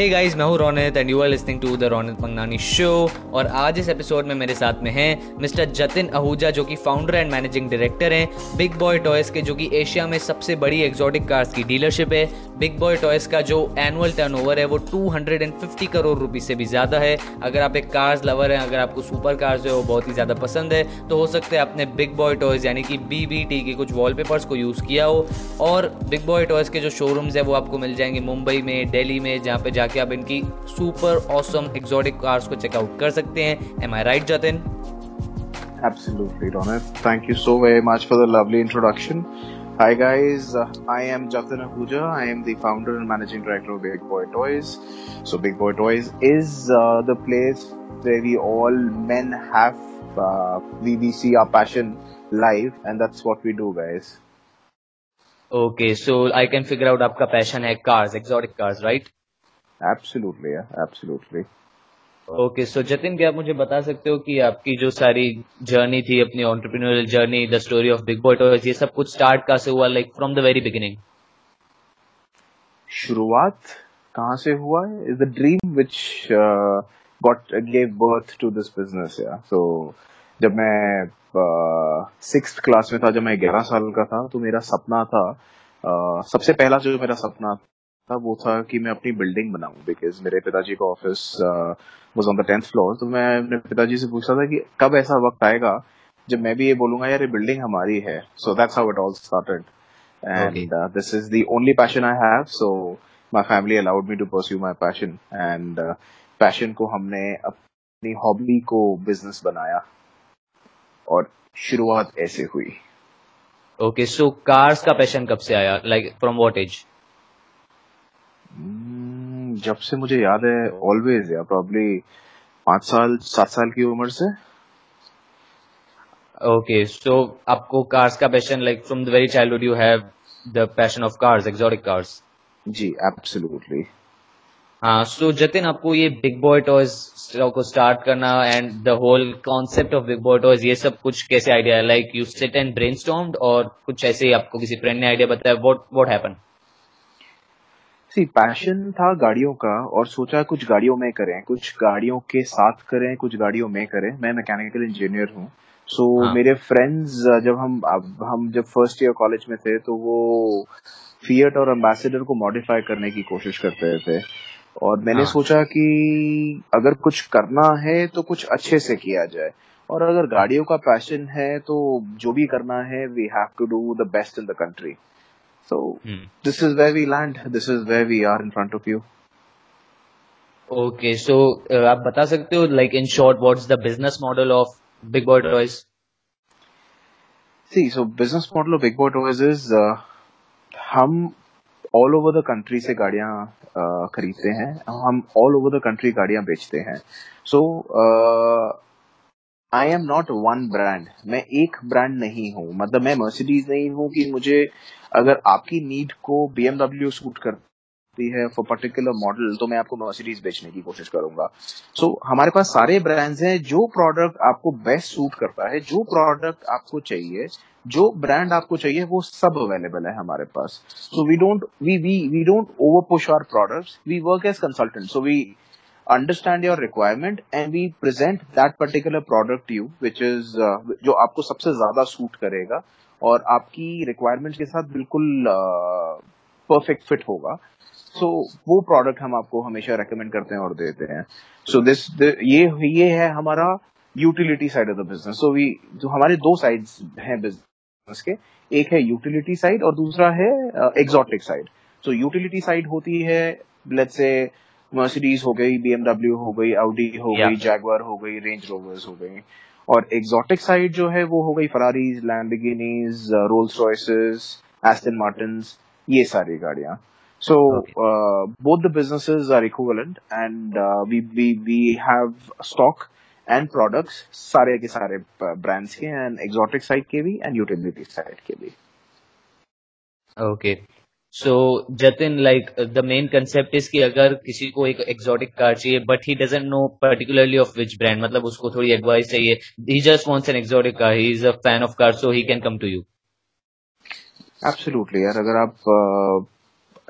हे guys मैं हूँ Ronit and you are listening to the Ronit Mangnani show और आज इस एपिसोड में मेरे साथ में हैं मिस्टर जतिन आहूजा जो कि फाउंडर एंड मैनेजिंग डायरेक्टर हैं बिग बॉय टॉयज के, जो कि एशिया में सबसे बड़ी एक्सोटिक कार्स की डीलरशिप है बिग बॉय टॉयज का जो एनुअल टर्नओवर है, वो 250 करोड़ रुपए से भी ज़्यादा है। अगर आप एक कार्स लवर हैं, अगर आपको सुपर कार्स जो है, वो बहुत ही ज़्यादा पसंद है तो हो सकता है आपने बिग बॉय टॉयज यानी कि बी बी टी के कुछ वॉलपेपर्स को यूज़ किया हो। और बिग बॉय टॉयज के जो शोरूम्स है, वो आपको मिल जाएँगे मुंबई में दिल्ली में, जहाँ पे जाके आप इनकी सुपर ऑसम एक्सोटिक कार्स को चेकआउट कर सकते हैं am I right Jatin Absolutely, Ronit. Thank you so very much for the lovely introduction. Hi guys, uh, I am Jatin Ahuja. I am the founder and managing director of Big Boy Toys. So Big Boy Toys is uh, the place where we all men have uh, we, we see our passion live and that's what we do guys. Okay, so I can figure out आपका passion है cars, exotic cars, right? Absolutely, yeah, absolutely. Okay so Jatin क्या आप मुझे बता सकते हो कि आपकी जो सारी जर्नी थी अपनी entrepreneurial journey the story of Big Boy Toys ये सब कुछ स्टार्ट कहाँ से हुआ like from the very beginning शुरुआत कहाँ से हुआ is the dream which got give birth to this business या सो जब मैं सिक्स uh, क्लास में था जब मैं ग्यारह साल का था तो मेरा सपना था uh, सबसे पहला जो मेरा सपना था वो था कि मैं अपनी बिल्डिंग बनाऊँ बिकॉज़ मेरे पिताजी का office was on the tenth floor तो मैं अपने पिताजी से पूछता था कि कब ऐसा वक्त आएगा जब मैं भी ये बोलूँगा यार ये बिल्डिंग हमारी है। So that's how it all started and this is the only passion I have so my family allowed me to pursue my passion and passion को हमने अपनी हॉबी को बिज़नेस बनाया और शुरुआत ऐसे हुई। ओके सो कार्स का पैशन कब से आया? लाइक फ्रॉम व्हाट एज जब से मुझे याद है ऑलवेज या प्रॉब्ली पाँच साल सात साल की उम्र से। ओके सो आपको कार्स का passion like from the very childhood you have the passion of cars exotic cars ji absolutely हाँ सो जतिन आपको ये बिग बॉय टॉयज को स्टार्ट करना and the whole concept of Big Boy Toys ये सब कुछ कैसे आइडिया है? Like you sit and brainstormed और कुछ ऐसे ही आपको किसी फ्रेंड ने आइडिया बताया what what happened see passion था गाड़ियों का और सोचा कुछ गाड़ियों में करें कुछ गाड़ियों के साथ करें कुछ गाड़ियों में करें। मैं मैकेनिकल इंजीनियर हूँ। सो so, हाँ. मेरे फ्रेंड्स जब हम हम जब फ़र्स्ट ईयर कॉलेज में थे तो वो फियट और एम्बेसडर को मॉडिफाई करने की कोशिश करते थे। और मैंने हाँ. सोचा कि अगर कुछ करना है तो कुछ अच्छे से किया जाए। और अगर गाड़ियों का पैशन है तो जो भी करना है we have to do the best in the country So hmm. this is where we land. This is where we are in front of you. Okay, so uh, आप बता सकते हो like in short what's the business model of Big Boy Toys? See, so business model of Big Boy Toys is uh, हम all over the country से गाड़ियाँ uh, खरीदते हैं हम ऑल ओवर द कंट्री गाड़ियाँ बेचते हैं so I am not one brand मैं एक ब्रांड नहीं हूँ मतलब मैं मर्सिडीज नहीं हूँ कि मुझे अगर आपकी नीड को बीएमडब्ल्यू सूट करती है फॉर पर्टिकुलर मॉडल तो मैं आपको मर्सिडीज बेचने की कोशिश करूँगा। सो so, हमारे पास सारे ब्रांड्स हैं जो प्रोडक्ट आपको बेस्ट सूट करता है जो प्रोडक्ट आपको चाहिए जो ब्रांड आपको चाहिए वो सब अवेलेबल है हमारे पास। So we don't we we we don't over push our products we work as consultant so we understand your requirement and we present that particular product you you is जो आपको सबसे ज़्यादा सूट करेगा। और आपकी requirements के साथ बिल्कुल परफेक्ट फिट होगा। सो so, वो प्रोडक्ट हम आपको हमेशा रेकमेंड करते हैं और देते हैं। सो so, दिस ये ये है हमारा utility side of the business so we जो हमारे दो साइड्स हैं बिज़नेस के एक है यूटिलिटी साइड और दूसरा है exotic side so utility side होती है लेट्स से मर्सिडीज हो गई बीएमडब्ल्यू हो गई आउडी हो गई जैगवार हो गई रेंज रोवर्स हो गई। और एग्जॉटिक साइड जो है वो हो गई Ferraris Lamborghinis Rolls Royces Aston Martin ये सारी गाड़ियाँ। So both the businesses are equivalent and we we we have stock and products सारे के सारे ब्रांड्स के एंड एग्जॉटिक साइड के भी एंड यूटिलिटी साइड के भी। Okay okay. So Jatin like the main concept is कि अगर किसी को एक एक्सोटिक कार चाहिए but he doesn't know particularly of which brand मतलब उसको थोड़ी एडवाइस चाहिए। He just wants an exotic car he is a fan of car so he can come to you absolutely यार अगर आप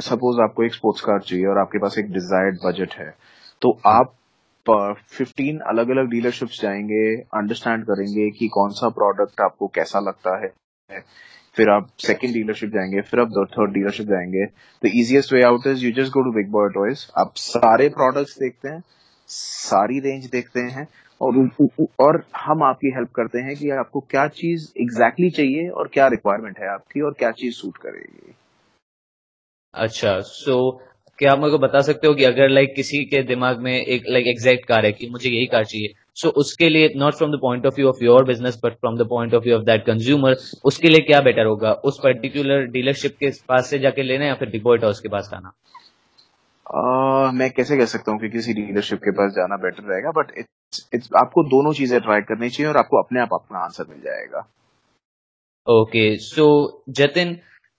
सपोज़ uh, आपको एक स्पोर्ट्स कार चाहिए और आपके पास एक डिजायर्ड बजट है तो आप फिफ्टीन uh, अलग अलग डीलरशिप्स जाएँगे अंडरस्टैंड करेंगे कि कौन सा प्रोडक्ट आपको कैसा लगता है। फिर आप सेकंड डीलरशिप जाएँगे फिर आप थर्ड डीलरशिप जाएँगे। The easiest way out is you just go to Big Boy Toys आप सारे प्रोडक्ट्स देखते हैं सारी रेंज देखते हैं और और हम आपकी हेल्प करते हैं कि आपको क्या चीज़ एग्जैक्टली exactly चाहिए और क्या रिक्वायरमेंट है आपकी और क्या चीज़ सूट करेगी। अच्छा सो so, क्या आप मेरे को बता सकते हो कि अगर लाइक किसी के दिमाग में एक लाइक एग्जैक्ट कार है कि मुझे यही कार चाहिए सो so, उसके लिए not from the point of view of your business but from the point of view of that consumer उसके लिए क्या बेटर होगा? उस पर्टिकुलर डीलरशिप के पास से जाके लेना या फिर डिपोइट हाउस के पास आना Uh, मैं कैसे कह सकता हूँ कि किसी डीलरशिप के पास जाना बेटर रहेगा बट इट्स इट्स आपको दोनों चीज़ें ट्राई करनी चाहिए और आपको अपने आप अपना आंसर मिल जाएगा। ओके सो जतिन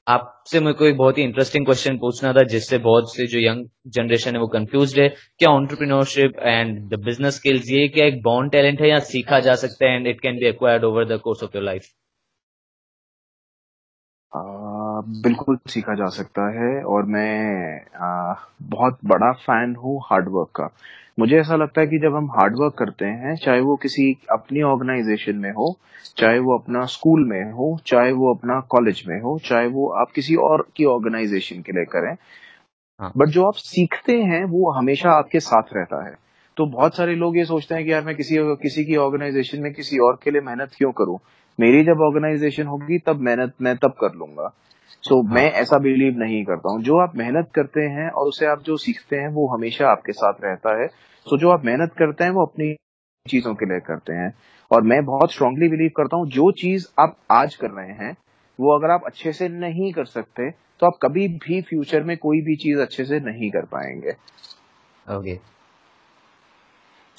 आपसे मेरे को एक बहुत ही इंटरेस्टिंग क्वेश्चन पूछना था जिससे बहुत से जो यंग जनरेशन है वो कंफ्यूज है। क्या entrepreneurship and the business skills ये क्या एक बॉन्ड टैलेंट है या सीखा जा सकता है and it can be acquired over the course of your life बिल्कुल सीखा जा सकता है और मैं आ, बहुत बड़ा फ़ैन हूँ हार्डवर्क का। मुझे ऐसा लगता है कि जब हम हार्डवर्क करते हैं चाहे वो किसी अपनी ऑर्गेनाइजेशन में हो चाहे वो अपना स्कूल में हो चाहे वो अपना कॉलेज में हो चाहे वो आप किसी और की ऑर्गेनाइजेशन के लिए करें हाँ. बट जो आप सीखते हैं वो हमेशा आपके साथ रहता है। तो बहुत सारे लोग ये सोचते हैं कि यार मैं किसी किसी की ऑर्गेनाइजेशन में किसी और के लिए मेहनत क्यों करूँ? मेरी जब ऑर्गेनाइजेशन होगी तब मेहनत मैं तब कर लूँगा। सो so, हाँ. मैं ऐसा बिलीव नहीं करता हूँ जो आप मेहनत करते हैं और उसे आप जो सीखते हैं वो हमेशा आपके साथ रहता है सो so, जो आप मेहनत करते हैं वो अपनी चीज़ों के लिए करते हैं और मैं बहुत स्ट्रांगली बिलीव करता हूँ जो चीज़ आप आज कर रहे हैं वो अगर आप अच्छे से नहीं कर सकते तो आप कभी भी फ्यूचर में कोई भी चीज़ अच्छे से नहीं कर पाएँगे okay okay.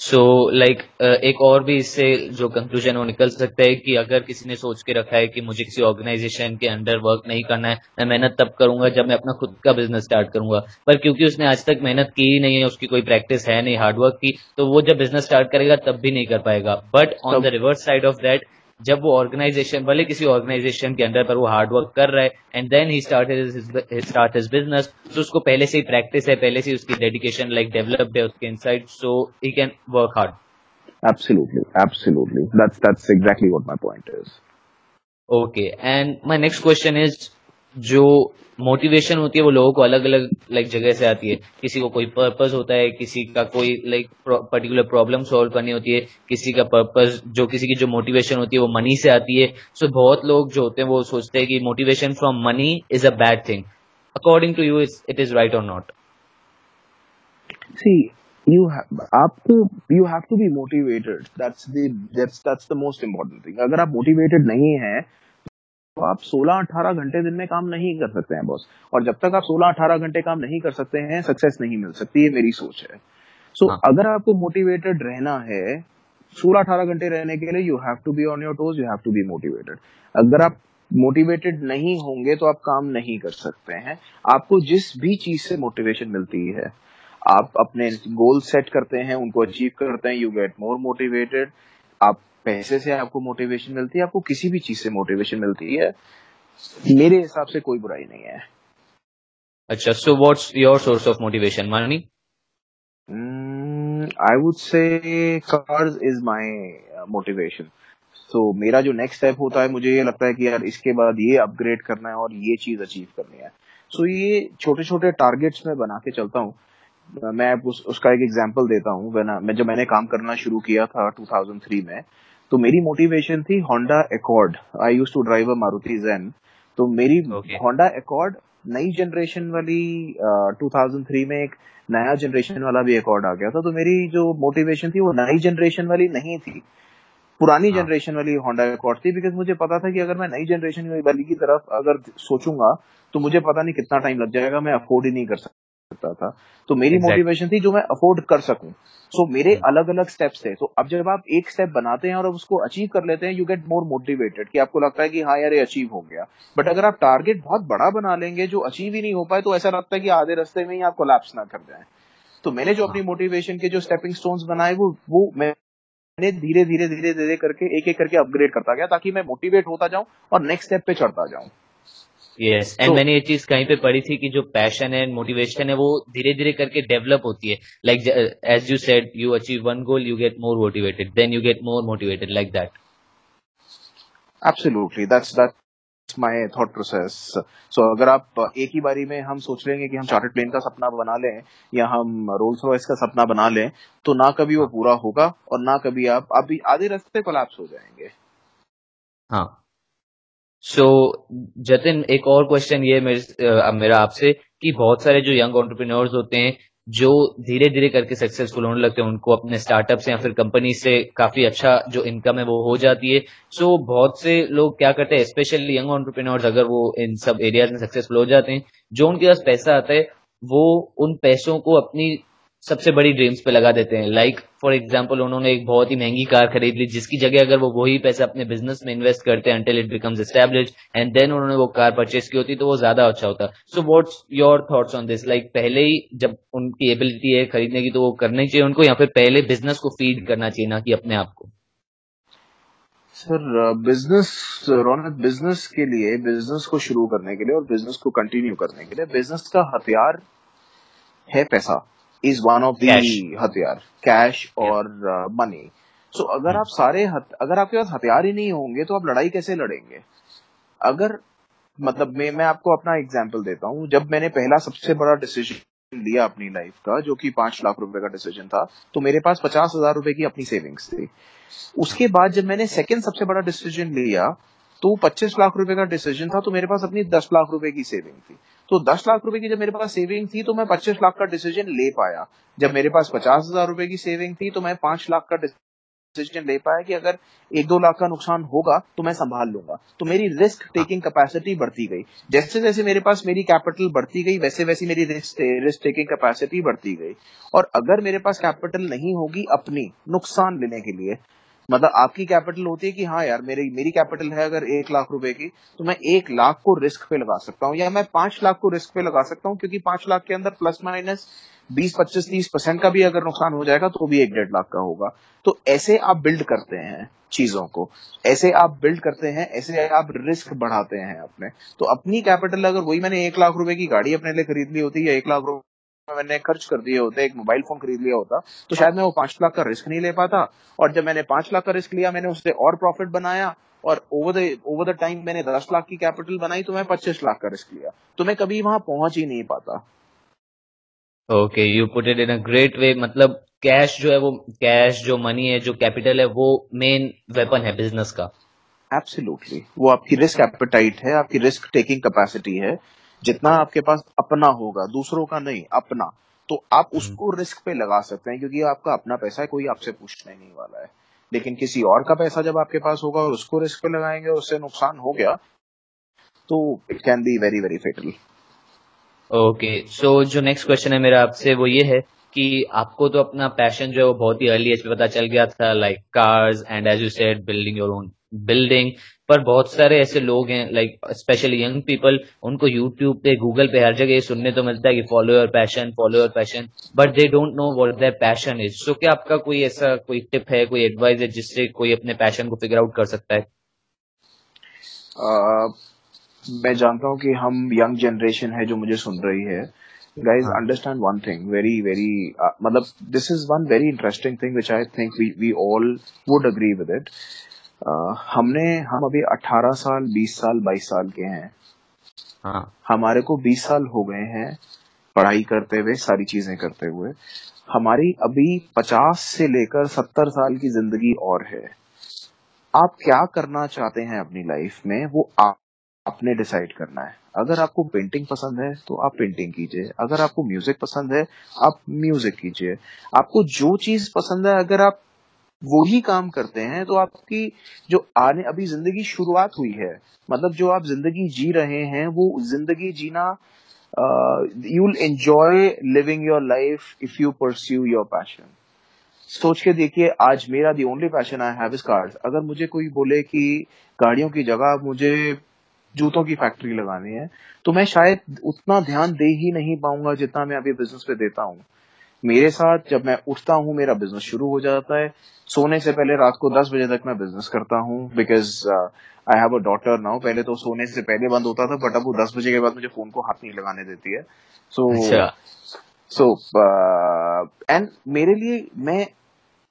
So so, like like, uh, एक और भी इससे जो कंक्लूजन वो निकल सकता है कि अगर किसी ने सोच के रखा है कि मुझे किसी ऑर्गेनाइजेशन के अंडर वर्क नहीं करना है मैं मेहनत तब करूँगा जब मैं अपना खुद का बिज़नेस स्टार्ट करूँगा। पर क्योंकि उसने आज तक मेहनत की ही नहीं है उसकी कोई प्रैक्टिस है नहीं हार्डवर्क की तो वो जब बिज़नेस स्टार्ट करेगा तब भी नहीं कर पाएगा। But on the reverse side of that जब वो ऑर्गेनाइजेशन भले किसी ऑर्गेनाइजेशन के अंदर पर वो हार्डवर्क कर रहा है and then he start start his business तो उसको पहले से ही प्रैक्टिस है पहले से उसकी डेडिकेशन लाइक डेवलप्ड है उसके inside so he can work hard Absolutely, absolutely. That's that's exactly what my point is. Okay, and my next question is जो मोटिवेशन होती है वो लोगों को अलग अलग लाइक जगह से आती है। किसी को कोई पर्पस होता है किसी का कोई लाइक पर्टिकुलर प्रॉब्लम सॉल्व करनी होती है किसी का पर्पस जो किसी की जो मोटिवेशन होती है वो मनी से आती है। सो so, बहुत लोग जो होते हैं वो सोचते हैं कि motivation from money is a bad thing according to you it is right और नॉट सी have आपको you have to be motivated. That's the that's that's the most अगर आप motivated नहीं है तो आप 16-18 घंटे दिन में काम नहीं कर सकते हैं बॉस और जब तक आप 16-18 घंटे काम नहीं कर सकते हैं सक्सेस नहीं मिल सकती ये मेरी सोच है। सो so, हाँ. अगर आपको मोटिवेटेड रहना है 16-18 घंटे रहने के लिए you have to be on your toes you have to be motivated अगर आप मोटिवेटेड नहीं होंगे तो आप काम नहीं कर सकते हैं। आपको जिस भी चीज़ से मोटिवेशन मिलती है आप अपने गोल सेट करते हैं उनको अचीव करते हैं यू गेट मोर मोटिवेटेड आप पैसे से आपको मोटिवेशन मिलती है आपको किसी भी चीज़ से मोटिवेशन मिलती है मेरे हिसाब से कोई बुराई नहीं है। अच्छा so what's your source of motivation money I would say cars is my motivation so मेरा जो नेक्स्ट स्टेप होता है मुझे ये लगता है कि यार इसके बाद ये अपग्रेड करना है और ये चीज़ अचीव करनी है। सो so, ये छोटे छोटे टारगेट्स में बना के चलता हूँ। मैं उस, उसका एक एग्ज़ाम्पल देता हूँ। मैं जब मैंने काम करना शुरू किया था 2003 में तो मेरी मोटिवेशन थी Honda Accord I use to drive a Maruti Zen तो मेरी होंडा okay. एकॉर्ड नई जनरेशन वाली uh, 2003 में एक नया जनरेशन वाला भी एकॉर्ड आ गया था। तो मेरी जो मोटिवेशन थी वो नई जनरेशन वाली नहीं थी। पुरानी हाँ. जनरेशन वाली होंडा एकॉर्ड थी बिकॉज़ मुझे पता था कि अगर मैं नई जनरेशन वाली की तरफ़ अगर सोचूँगा तो मुझे पता नहीं कितना टाइम लग जाएगा मैं अफोर्ड ही नहीं कर सकता था। तो मेरी मोटिवेशन exactly. थी जो मैं अफोर्ड कर सकूँ। सो so, मेरे अलग अलग स्टेप्स थे। तो अब जब आप एक स्टेप बनाते हैं और अब उसको अचीव कर लेते हैं यू गेट मोर मोटिवेटेड कि आपको लगता है कि हाँ यार ये अचीव हो गया। बट अगर आप टारगेट बहुत बड़ा बना लेंगे जो अचीव ही नहीं हो पाए तो ऐसा लगता है कि आधे रास्ते में ही आप कोलैप्स ना कर जाए। तो मैंने जो हाँ। अपनी मोटिवेशन के जो स्टेपिंग स्टोन्स बनाए वो वो मैंने धीरे धीरे धीरे धीरे करके एक एक करके अपग्रेड करता गया ताकि मैं मोटिवेट होता जाऊँ और नेक्स्ट स्टेप पे चढ़ता जाऊँ। यस एंड मैंने ये चीज़ कहीं पे पढ़ी थी कि जो पैशन है मोटिवेशन है वो धीरे धीरे करके डेवलप होती है। Like as you said you achieve one goal you get more motivated then you get more motivated like that absolutely that's that's my thought process so अगर आप एक ही बारी में हम सोच लेंगे कि हम चार्टर्ड प्लेन का सपना बना लें या हम रोल्स रॉयस का सपना बना लें तो ना कभी वो पूरा होगा और ना कभी आप अभी आधे रास्ते कोलैप्स हो जाएँगे। हाँ। सो so, जतिन एक और क्वेश्चन ये मेरे मेरा आपसे कि बहुत सारे जो यंग ऑन्टरप्रिन्योर्स होते हैं जो धीरे धीरे करके सक्सेसफुल होने लगते हैं उनको अपने स्टार्टअप से या फिर कंपनी से काफ़ी अच्छा जो इनकम है वो हो जाती है। सो so, बहुत से लोग क्या करते हैं स्पेशली यंग ऑन्टरप्रिन्योर्स अगर वो इन सब एरियाज़ में सक्सेसफुल हो जाते हैं जो उनके पास पैसा आता है वो उन पैसों को अपनी सबसे बड़ी ड्रीम्स पे लगा देते हैं। लाइक फॉर एग्ज़ाम्पल उन्होंने एक बहुत ही महँगी कार खरीद ली, जिसकी जगह अगर वो वही पैसे अपने बिज़नेस में इन्वेस्ट करते हैं until it becomes establish and then उन्होंने वो कार परचेस की होती तो वो ज़्यादा अच्छा होता। So what's your thoughts on this like पहले ही जब उनकी एबिलिटी है खरीदने की तो वो करना चाहिए उनको, या फिर पहले बिज़नेस को फ़ीड करना चाहिए, ना कि अपने आप को? सर बिज़नेस रौनक बिज़नेस के लिए बिज़नेस को शुरू करने के लिए और बिज़नेस को कंटिन्यू करने के लिए बिज़नेस का हथियार है पैसा। इज़ वन ऑफ़ दी हथियार कैश और मनी सो अगर. आप सारे अगर आपके पास हथियार ही नहीं होंगे तो आप लड़ाई कैसे लड़ेंगे? अगर मतलब मैं मैं आपको अपना एग्ज़ाम्पल देता हूँ। जब मैंने पहला सबसे बड़ा डिसीज़न लिया अपनी लाइफ का जो कि पाँच लाख रुपए का डिसीज़न था तो मेरे पास पचास हज़ार रुपए की अपनी सेविंग्स थी। उसके बाद जब मैंने सेकंड सबसे बड़ा डिसीज़न लिया तो पच्चीस लाख रुपए का डिसीज़न था तो मेरे पास अपनी दस लाख रुपए की सेविंग थी। तो दस लाख रुपए की जब मेरे पास सेविंग थी तो मैं पच्चीस लाख का डिसीज़न ले पाया। जब मेरे पास पचास हज़ार रुपए की सेविंग थी तो मैं पाँच लाख का डिसीज़न ले पाया कि अगर एक दो लाख का नुकसान होगा तो मैं संभाल लूँगा। तो मेरी रिस्क टेकिंग कैपेसिटी बढ़ती गई। जैसे जैसे मेरे पास मेरी कैपिटल बढ़ती गई, वैसे वैसे मेरी रिस्क टेकिंग कैपेसिटी बढ़ती गई। और अगर मेरे पास कैपिटल नहीं होगी अपनी नुकसान लेने के लिए मतलब आपकी कैपिटल होती है कि हाँ यार, मेरी मेरी कैपिटल है अगर एक लाख रुपए की तो मैं एक लाख को रिस्क पे लगा सकता हूँ या मैं पाँच लाख को रिस्क पे लगा सकता हूँ, क्योंकि पाँच लाख के अंदर प्लस माइनस बीस, पच्चीस, तीस परसेंट का भी अगर नुकसान हो जाएगा तो भी एक डेढ़ लाख का होगा। तो ऐसे आप बिल्ड करते हैं चीज़ों को। ऐसे आप बिल्ड करते हैं, ऐसे आप रिस्क बढ़ाते हैं अपने। तो अपनी कैपिटल अगर, वही मैंने एक लाख रुपए की गाड़ी अपने लिए खरीद ली होती या एक लाख रुपए मैंने खर्च कर दिए होते एक मोबाइल फ़ोन खरीद लिया होता तो शायद मैं वो पाँच लाख का रिस्क नहीं ले पाता। और जब मैंने पाँच लाख का रिस्क लिया मैंने उससे और प्रॉफिट बनाया और over the over the time मैंने दस लाख की कैपिटल बनाई तो मैं पच्चीस लाख का रिस्क लिया। तो मैं कभी वहाँ पहुँच ही नहीं पाता। Okay you put it in a great way मतलब कैश जो है वो कैश जो मनी है जो कैपिटल है वो मेन वेपन है बिज़नेस का। एब्सोल्युटली वो आपकी रिस्क एपेटाइट है आपकी रिस्क टेकिंग कैपेसिटी है। जितना आपके पास अपना होगा दूसरों का नहीं अपना तो आप हम्म। उसको रिस्क पे लगा सकते हैं क्योंकि आपका अपना पैसा है कोई आपसे पूछने नहीं वाला है। लेकिन किसी और का पैसा जब आपके पास होगा और उसको रिस्क पे लगाएँगे और उससे नुकसान हो गया तो it can be very very fatal okay so जो नेक्स्ट क्वेश्चन है मेरा आपसे वो ये है कि आपको तो अपना पैशन जो है वो बहुत ही अर्ली एज पे पता चल गया था like cars and as you said building your own building पर बहुत सारे ऐसे लोग हैं लाइक स्पेशली यंग पीपल उनको यूट्यूब पे गूगल पे हर जगह सुनने तो मिलता है कि follow your passion follow your passion but they don't know what their passion is so क्या आपका कोई ऐसा कोई टिप है कोई एडवाइस है जिससे कोई अपने पैशन को फिगर आउट कर सकता है? uh, मैं जानता हूँ कि हम यंग जनरेशन है जो मुझे सुन रही है। Guys हाँ. understand one thing very very uh, this is one very interesting thing which i think we we all would agree with it. हमने हम अभी 18 साल 20 साल 22 साल के हैं। हाँ. हमारे को 20 साल हो गए हैं पढ़ाई करते हुए सारी चीज़ें करते हुए। हमारी अभी 50 से लेकर 70 साल की ज़िंदगी और है। आप क्या करना चाहते हैं अपनी लाइफ में वो आप आपने डिसाइड करना है। अगर आपको पेंटिंग पसंद है तो आप पेंटिंग कीजिए। अगर आपको म्यूज़िक पसंद है आप म्यूज़िक कीजिए। आपको जो चीज़ पसंद है अगर आप वो ही काम करते हैं तो आपकी जो आने, अभी ज़िंदगी शुरुआत हुई है मतलब जो आप ज़िंदगी जी रहे हैं, वो ज़िंदगी जीना you will enjoy living your life if you pursue your passion सोच के देखिए, आज मेरा the only passion I have is cars अगर मुझे कोई बोले कि गाड़ियों की जगह मुझे जूतों की फैक्ट्री लगानी है तो मैं शायद उतना ध्यान दे ही नहीं पाऊँगा जितना मैं अभी बिज़नेस पे देता हूँ। मेरे साथ जब मैं उठता हूँ मेरा बिज़नेस शुरू हो जाता है। सोने से पहले रात को दस बजे तक मैं बिज़नेस करता हूँ because I have a daughter now पहले तो सोने से पहले बंद होता था बट अब वो दस बजे के बाद मुझे फ़ोन को हाथ नहीं लगाने देती है। सो सो एंड मेरे लिए मैं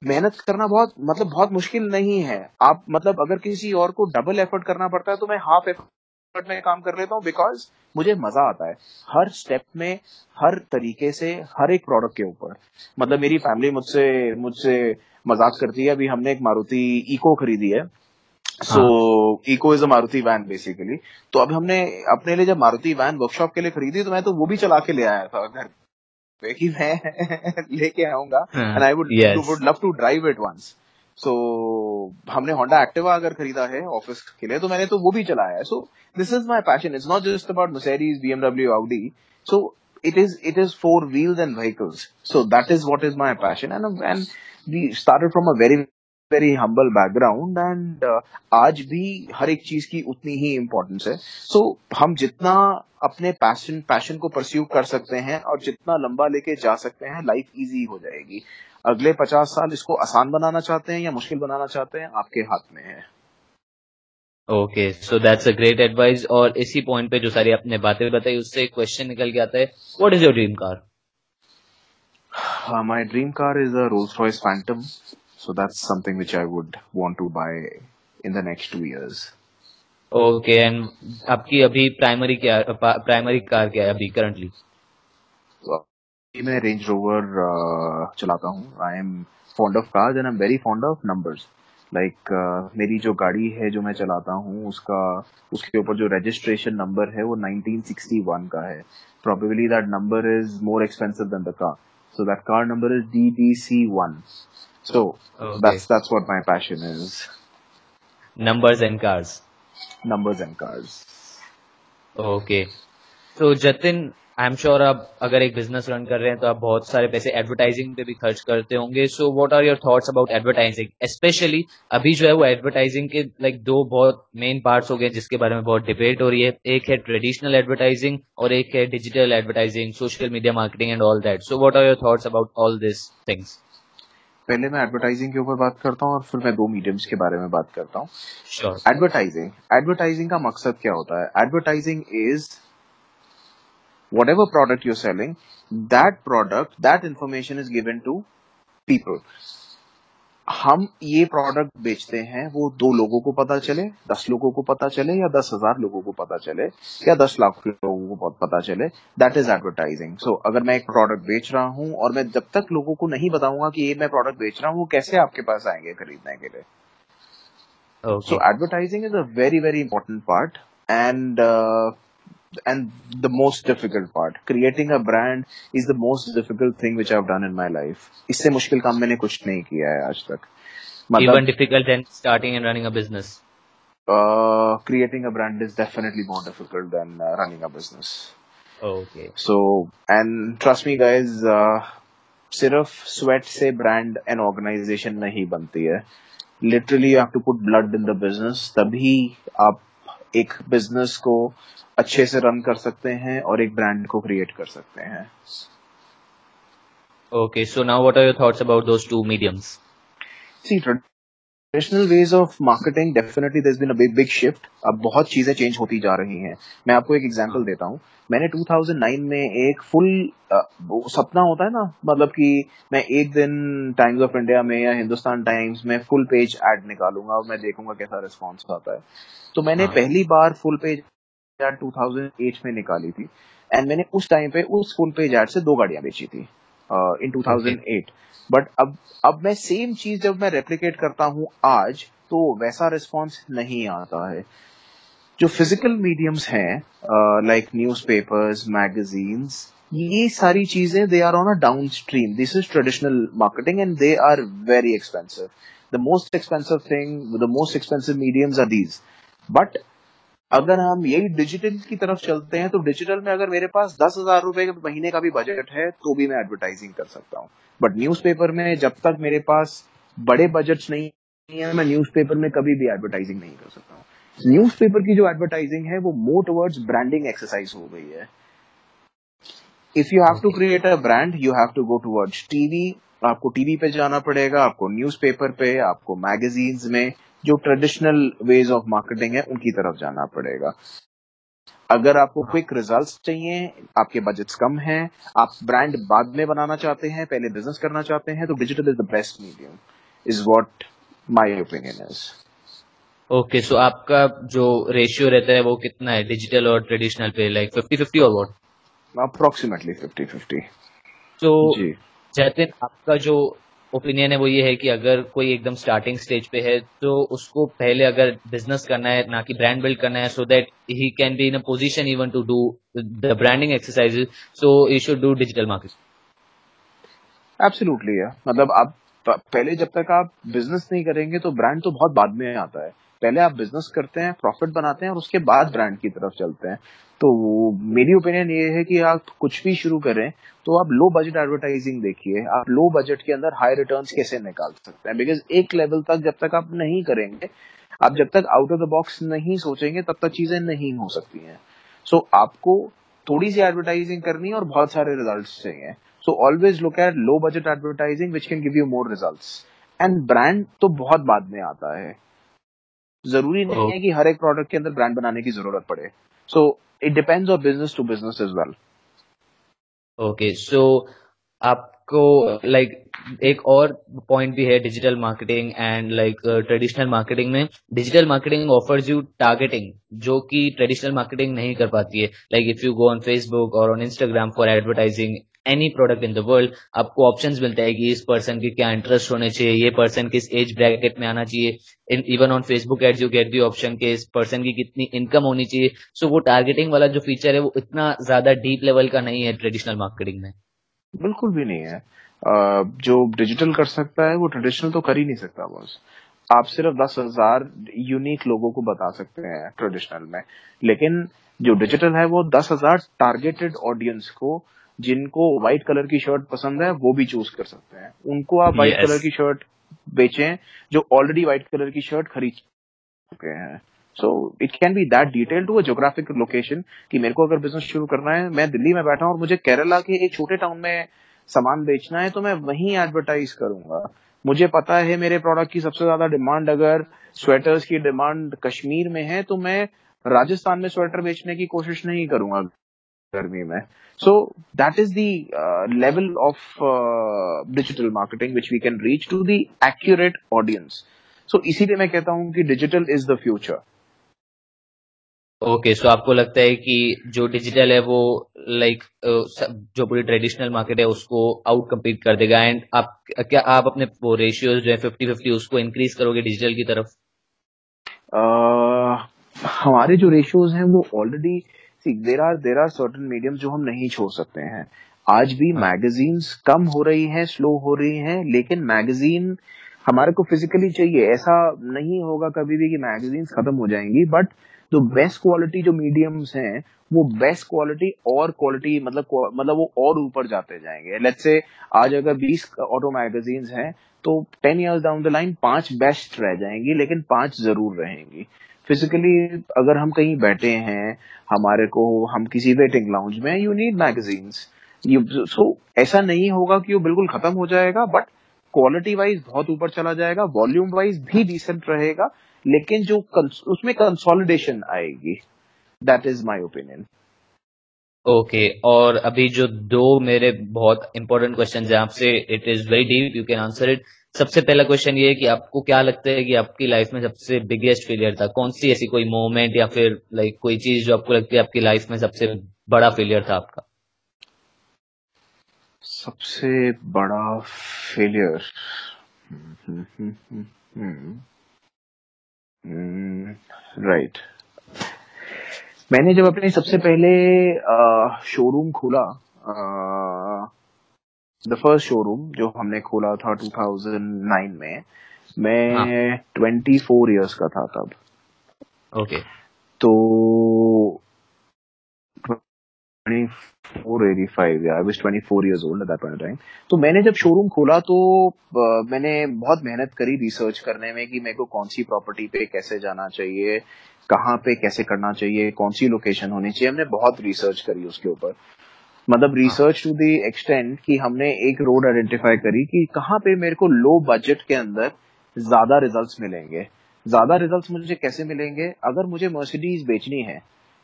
मेहनत करना बहुत मतलब बहुत मुश्किल नहीं है। आप मतलब अगर किसी और को डबल एफर्ट करना पड़ता है तो मैं हाफ़ एफर्ट में काम कर लेता हूँ बिकॉज़ मुझे मज़ा आता है। हर स्टेप में हर तरीके से हर एक प्रोडक्ट के ऊपर। मतलब मेरी फैमिली मुझसे मुझसे मज़ाक करती है। अभी हमने एक मारुति इको खरीदी है। So Eeco is a Maruti van basically तो अब हमने अपने लिए जब मारुति वैन वर्कशॉप के लिए खरीदी तो मैं तो वो भी चला के ले आया था घर पे कि मैं लेके आऊँगा। And I would would love to drive it once so हमने होंडा एक्टिवा अगर खरीदा है ऑफ़िस के लिए तो मैंने तो वो भी चलाया है। So this is my passion it's not just about Maseratis BMW Audi so it is it is four wheels and vehicles so that is what is my passion. And and we started from a very very humble background and आज भी हर एक चीज़ की उतनी ही importance है। सो so, हम जितना अपने passion passion को परस्यू कर सकते हैं और जितना लंबा लेके जा सकते हैं लाइफ इजी हो जाएगी। अगले पचास साल इसको आसान बनाना चाहते हैं या मुश्किल बनाना चाहते हैं? आपके हाथ में है। Okay so that's a great advice और इसी पॉइंट पे जो सारी आपने बातें बताई उससे एक क्वेश्चन निकल के आता है what is your dream car my dream car is a Rolls Royce Phantom so that's something which I would want to buy in the next two years. Okay and आपकी अभी प्राइमरी क्या primary car क्या है अभी currently मैं range rover uh, चलाता हूँ I am fond of cars and I am very fond of numbers like मेरी जो गाड़ी है जो मैं चलाता हूँ उसका उसके ऊपर जो रजिस्ट्रेशन नंबर है वो 1961 का है probably that number is more expensive than the car so that car number is D D C one So okay. that's that's what my passion is. Numbers and cars. Numbers and cars. Okay. So Jatin, I am sure आप अगर एक business run कर रहे हैं तो आप बहुत सारे पैसे एडवर्टाइजिंग पे भी खर्च करते होंगे। So what are your thoughts about advertising specially अभी जो है वो एडवर्टाइजिंग के लाइक like, दो बहुत मेन पार्ट्स हो गए जिसके बारे में बहुत डिबेट हो रही है। एक है ट्रेडिशनल एडवर्टाइजिंग और एक है digital advertising social media marketing and all that so what are your thoughts about all this things पहले मैं एडवर्टाइजिंग के ऊपर बात करता हूँ और फिर मैं दो मीडियम्स के बारे में बात करता हूँ। एडवर्टाइजिंग एडवर्टाइजिंग का मकसद क्या होता है? Advertising is ever product you're selling that product that information is given to people हम ये प्रोडक्ट बेचते हैं वो दो लोगों को पता चले दस लोगों को पता चले या दस हज़ार लोगों को पता चले या दस लाख लोगों को पता चले दैट इज़ एडवर्टाइजिंग सो अगर मैं एक प्रोडक्ट बेच रहा हूँ और मैं जब तक लोगों को नहीं बताऊँगा कि ये मैं प्रोडक्ट बेच रहा हूँ वो कैसे आपके पास आएँगे खरीदने के लिए? So advertising is a very very important part and and the most difficult part creating a brand is the most difficult thing which I've done in my life इससे मुश्किल काम मैंने कुछ नहीं किया है आज तक मतलब, even difficult than starting and running a business uh, creating a brand is definitely more difficult than uh, running a business okay so and trust me guys uh, सिर्फ़ स्वेट से ब्रांड एंड ऑर्गेनाइजेशन नहीं बनती है literally you have to put blood in the business तभी आप एक business को अच्छे से रन कर सकते हैं और एक ब्रांड को क्रिएट कर सकते हैं। Okay so now what are your thoughts about those two mediums see traditional ways of marketing definitely there been big big shift अब बहुत चीज़ें चेंज होती जा रही हैं। मैं आपको एक एग्जांपल देता हूँ। मैंने 2009 में एक फुल सपना होता है ना मतलब कि मैं एक दिन टाइम्स ऑफ़ इंडिया में या हिंदुस्तान टाइम्स में फुल पेज एड निकालूँगा और मैं देखूँगा कैसा रिस्पॉन्स आता है। तो मैंने हाँ. पहली बार फुल पेज एड 2008 में निकाली थी। एंड मैंने उस टाइम पे उस फुल पेज एड से दो गाड़ियाँ बेची थी in two thousand eight but अब अब मैं सेम चीज़ जब मैं रेप्लीकेट करता हूँ आज तो वैसा रिस्पॉन्स नहीं आता है। जो फ़िज़िकल मीडियम्स हैं लाइक न्यूज़ पेपर्स मैगजीन्स ये सारी चीज़ें they are on a down stream this is traditional marketing and they are very expensive the most expensive thing the most expensive mediums are these but अगर हम यही digital की तरफ़ चलते हैं तो डिजिटल में अगर मेरे पास दस हज़ार रुपए के महीने का भी बजट है तो भी मैं एडवर्टाइजिंग कर सकता हूँ। बट न्यूज़पेपर में जब तक मेरे पास बड़े बजट नहीं है मैं न्यूज़पेपर में कभी भी एडवर्टाइजिंग नहीं कर सकता हूँ। न्यूज़पेपर की जो एडवर्टाइजिंग है वो मोर टुवर्ड्स ब्रांडिंग एक्सरसाइज हो गई है। If you have to create a brand you have to go towards TV आपको टीवी पे जाना पड़ेगा आपको न्यूज़पेपर पे आपको मैगजीन्स में जो ट्रेडिशनल वेज ऑफ़ मार्केटिंग है उनकी तरफ़ जाना पड़ेगा। अगर आपको क्विक रिजल्ट्स चाहिए आपके बजट्स कम हैं आप ब्रांड बाद में बनाना चाहते हैं पहले बिज़नेस करना चाहते हैं तो digital is the best medium is what my opinion is okay so आपका जो रेशियो रहता है वो कितना है? डिजिटल और ट्रेडिशनल पे लाइक फिफ्टी फिफ्टी और व्हाट अप्रोक्सीमेटली फिफ्टी फिफ्टी तो जतिन आपका जो ओपिनियन है वो ये है कि अगर कोई एकदम स्टार्टिंग स्टेज पे है तो उसको पहले अगर बिज़नेस करना है, ना कि ब्रांड बिल्ड करना है so that he can be in a position even to do the branding exercises so you should do digital marketing absolutely मतलब आप, पहले जब तक आप बिज़नेस नहीं करेंगे तो ब्रांड तो बहुत बाद में आता है। पहले आप बिज़नेस करते हैं प्रॉफिट बनाते हैं और उसके बाद ब्रांड की तरफ़ चलते हैं। तो मेरी ओपिनियन ये है कि आप कुछ भी शुरू करें तो आप लो बजट एडवर्टाइजिंग देखिए। आप लो बजट के अंदर हाई रिटर्न्स कैसे निकाल सकते हैं? बिकॉज़ एक लेवल तक जब तक आप नहीं करेंगे आप जब तक आउट ऑफ़ द बॉक्स नहीं सोचेंगे तब तक चीज़ें नहीं हो सकती हैं। सो so, आपको थोड़ी सी एडवर्टाइजिंग करनी है और बहुत सारे रिज़ल्ट चाहिए। So always look at low budget advertising which can give you more result and brand तो बहुत बाद में आता है। ज़रूरी नहीं है कि हर एक प्रोडक्ट के अंदर ब्रांड बनाने की ज़रूरत पड़े। So it depends on business to business is well okay so आपको लाइक एक और पॉइंट भी है digital marketing and like traditional marketing में। Digital marketing offers you targeting जो कि ट्रेडिशनल मार्केटिंग नहीं कर पाती है। Like if you go on Facebook और on Instagram for advertising any product in the world आपको ऑप्शंस मिलता है कि इस पर्सन के क्या इंटरेस्ट होने चाहिए ये पर्सन किस एज ब्रैकेट में आना चाहिए। Even on Facebook ads you get the option के इस पर्सन की कितनी इनकम होनी चाहिए। सो so, वो टारगेटिंग वाला जो फीचर है वो इतना ज़्यादा डीप लेवल का नहीं है ट्रेडिशनल मार्केटिंग में। बिल्कुल भी नहीं है। जो डिजिटल कर सकता है वो ट्रेडिशनल तो कर ही नहीं सकता बॉस आप सिर्फ़ दस हज़ार यूनिक लोगों को बता सकते हैं ट्रेडिशनल में। लेकिन जो डिजिटल है वो दस हज़ार टारगेटेड ऑडियंस को जिनको व्हाइट कलर की शर्ट पसंद है वो भी चूज़ कर सकते हैं। उनको आप व्हाइट yes. कलर की शर्ट बेचें जो ऑलरेडी व्हाइट कलर की शर्ट खरीद चुके हैं। So it can be that detail to a geographic location कि मेरे को अगर बिज़नेस शुरू करना है, मैं दिल्ली में बैठा हूँ और मुझे केरला के एक छोटे टाउन में सामान बेचना है तो मैं वहीं एडवर्टाइज करूँगा। मुझे पता है मेरे प्रोडक्ट की सबसे ज़्यादा डिमांड अगर स्वेटर्स की डिमांड कश्मीर में है तो मैं राजस्थान में स्वेटर बेचने की कोशिश नहीं करूँगा गर्मी में। So that is the level of digital marketing which we can reach to the accurate audience so इसीलिए मैं कहता हूँ कि digital is the future okay so आपको लगता है कि जो डिजिटल है वो लाइक जो पूरी ट्रेडिशनल मार्केट है उसको आउट कम्पीट कर देगा एंड आप क्या आप अपने वो रेशियोज जो है फिफ्टी फिफ्टी उसको इंक्रीज करोगे डिजिटल की तरफ़? uh, हमारे जो रेशियोज हैं वो already there are there are certain medium जो हम नहीं छोड़ सकते हैं। आज भी मैगजीन्स हाँ। कम हो रही हैं स्लो हो रही हैं लेकिन मैगजीन हमारे को फिजिकली चाहिए। ऐसा नहीं होगा कभी भी कि मैगजीन्स खत्म हो जाएँगी बट जो बेस्ट क्वालिटी जो मीडियम्स हैं, वो बेस्ट क्वालिटी और क्वालिटी मतलब मतलब वो और ऊपर जाते जाएँगे। लेट्स से आज अगर 20 ऑटो मैगजीन्स हैं तो 10 इयर्स डाउन द लाइन पाँच बेस्ट रह जाएँगी, लेकिन पाँच ज़रूर रहेंगी। फिजिकली अगर हम कहीं बैठे हैं, हमारे को हम किसी वेटिंग लाउंज में you need magazines you so ऐसा नहीं होगा कि वो बिल्कुल खत्म हो जाएगा बट क्वालिटी वाइज बहुत ऊपर चला जाएगा वॉल्यूम वाइज भी डिसेंट रहेगा लेकिन जो उसमें कंसोलिडेशन आएगी. That is my opinion okay और अभी जो दो मेरे बहुत इंपॉर्टेंट क्वेश्चन है आपसे it is very deep you can answer it सबसे पहला क्वेश्चन ये है कि आपको क्या लगता है कि आपकी लाइफ में सबसे बिगेस्ट फेलियर था? कौन सी ऐसी कोई मोमेंट या फिर लाइक कोई चीज़ जो आपको लगती है आपकी लाइफ में सबसे बड़ा फेलियर था आपका? सबसे बड़ा फेलियर राइट मैंने जब अपने सबसे पहले शोरूम खोला द फ़र्स्ट शोरूम जो हमने खोला था 2009 में मैं ट्वेंटी फोर ईयर्स का था तब। Okay okay. तो तो मैंने जब शोरूम खोला तो मैंने बहुत मेहनत करी रिसर्च करने में कि मेरे को कौन सी प्रॉपर्टी पे कैसे जाना चाहिए कहाँ पे कैसे करना चाहिए कौन सी लोकेशन होनी चाहिए हमने बहुत रिसर्च करी उसके ऊपर। मतलब रिसर्च टू द एक्सटेंट कि हमने एक रोड आइडेंटिफाई करी कि कहाँ पे मेरे को लो बजट के अंदर ज़्यादा रिजल्ट्स मिलेंगे। ज़्यादा रिजल्ट्स मुझे कैसे मिलेंगे? अगर मुझे मर्सिडीज बेचनी है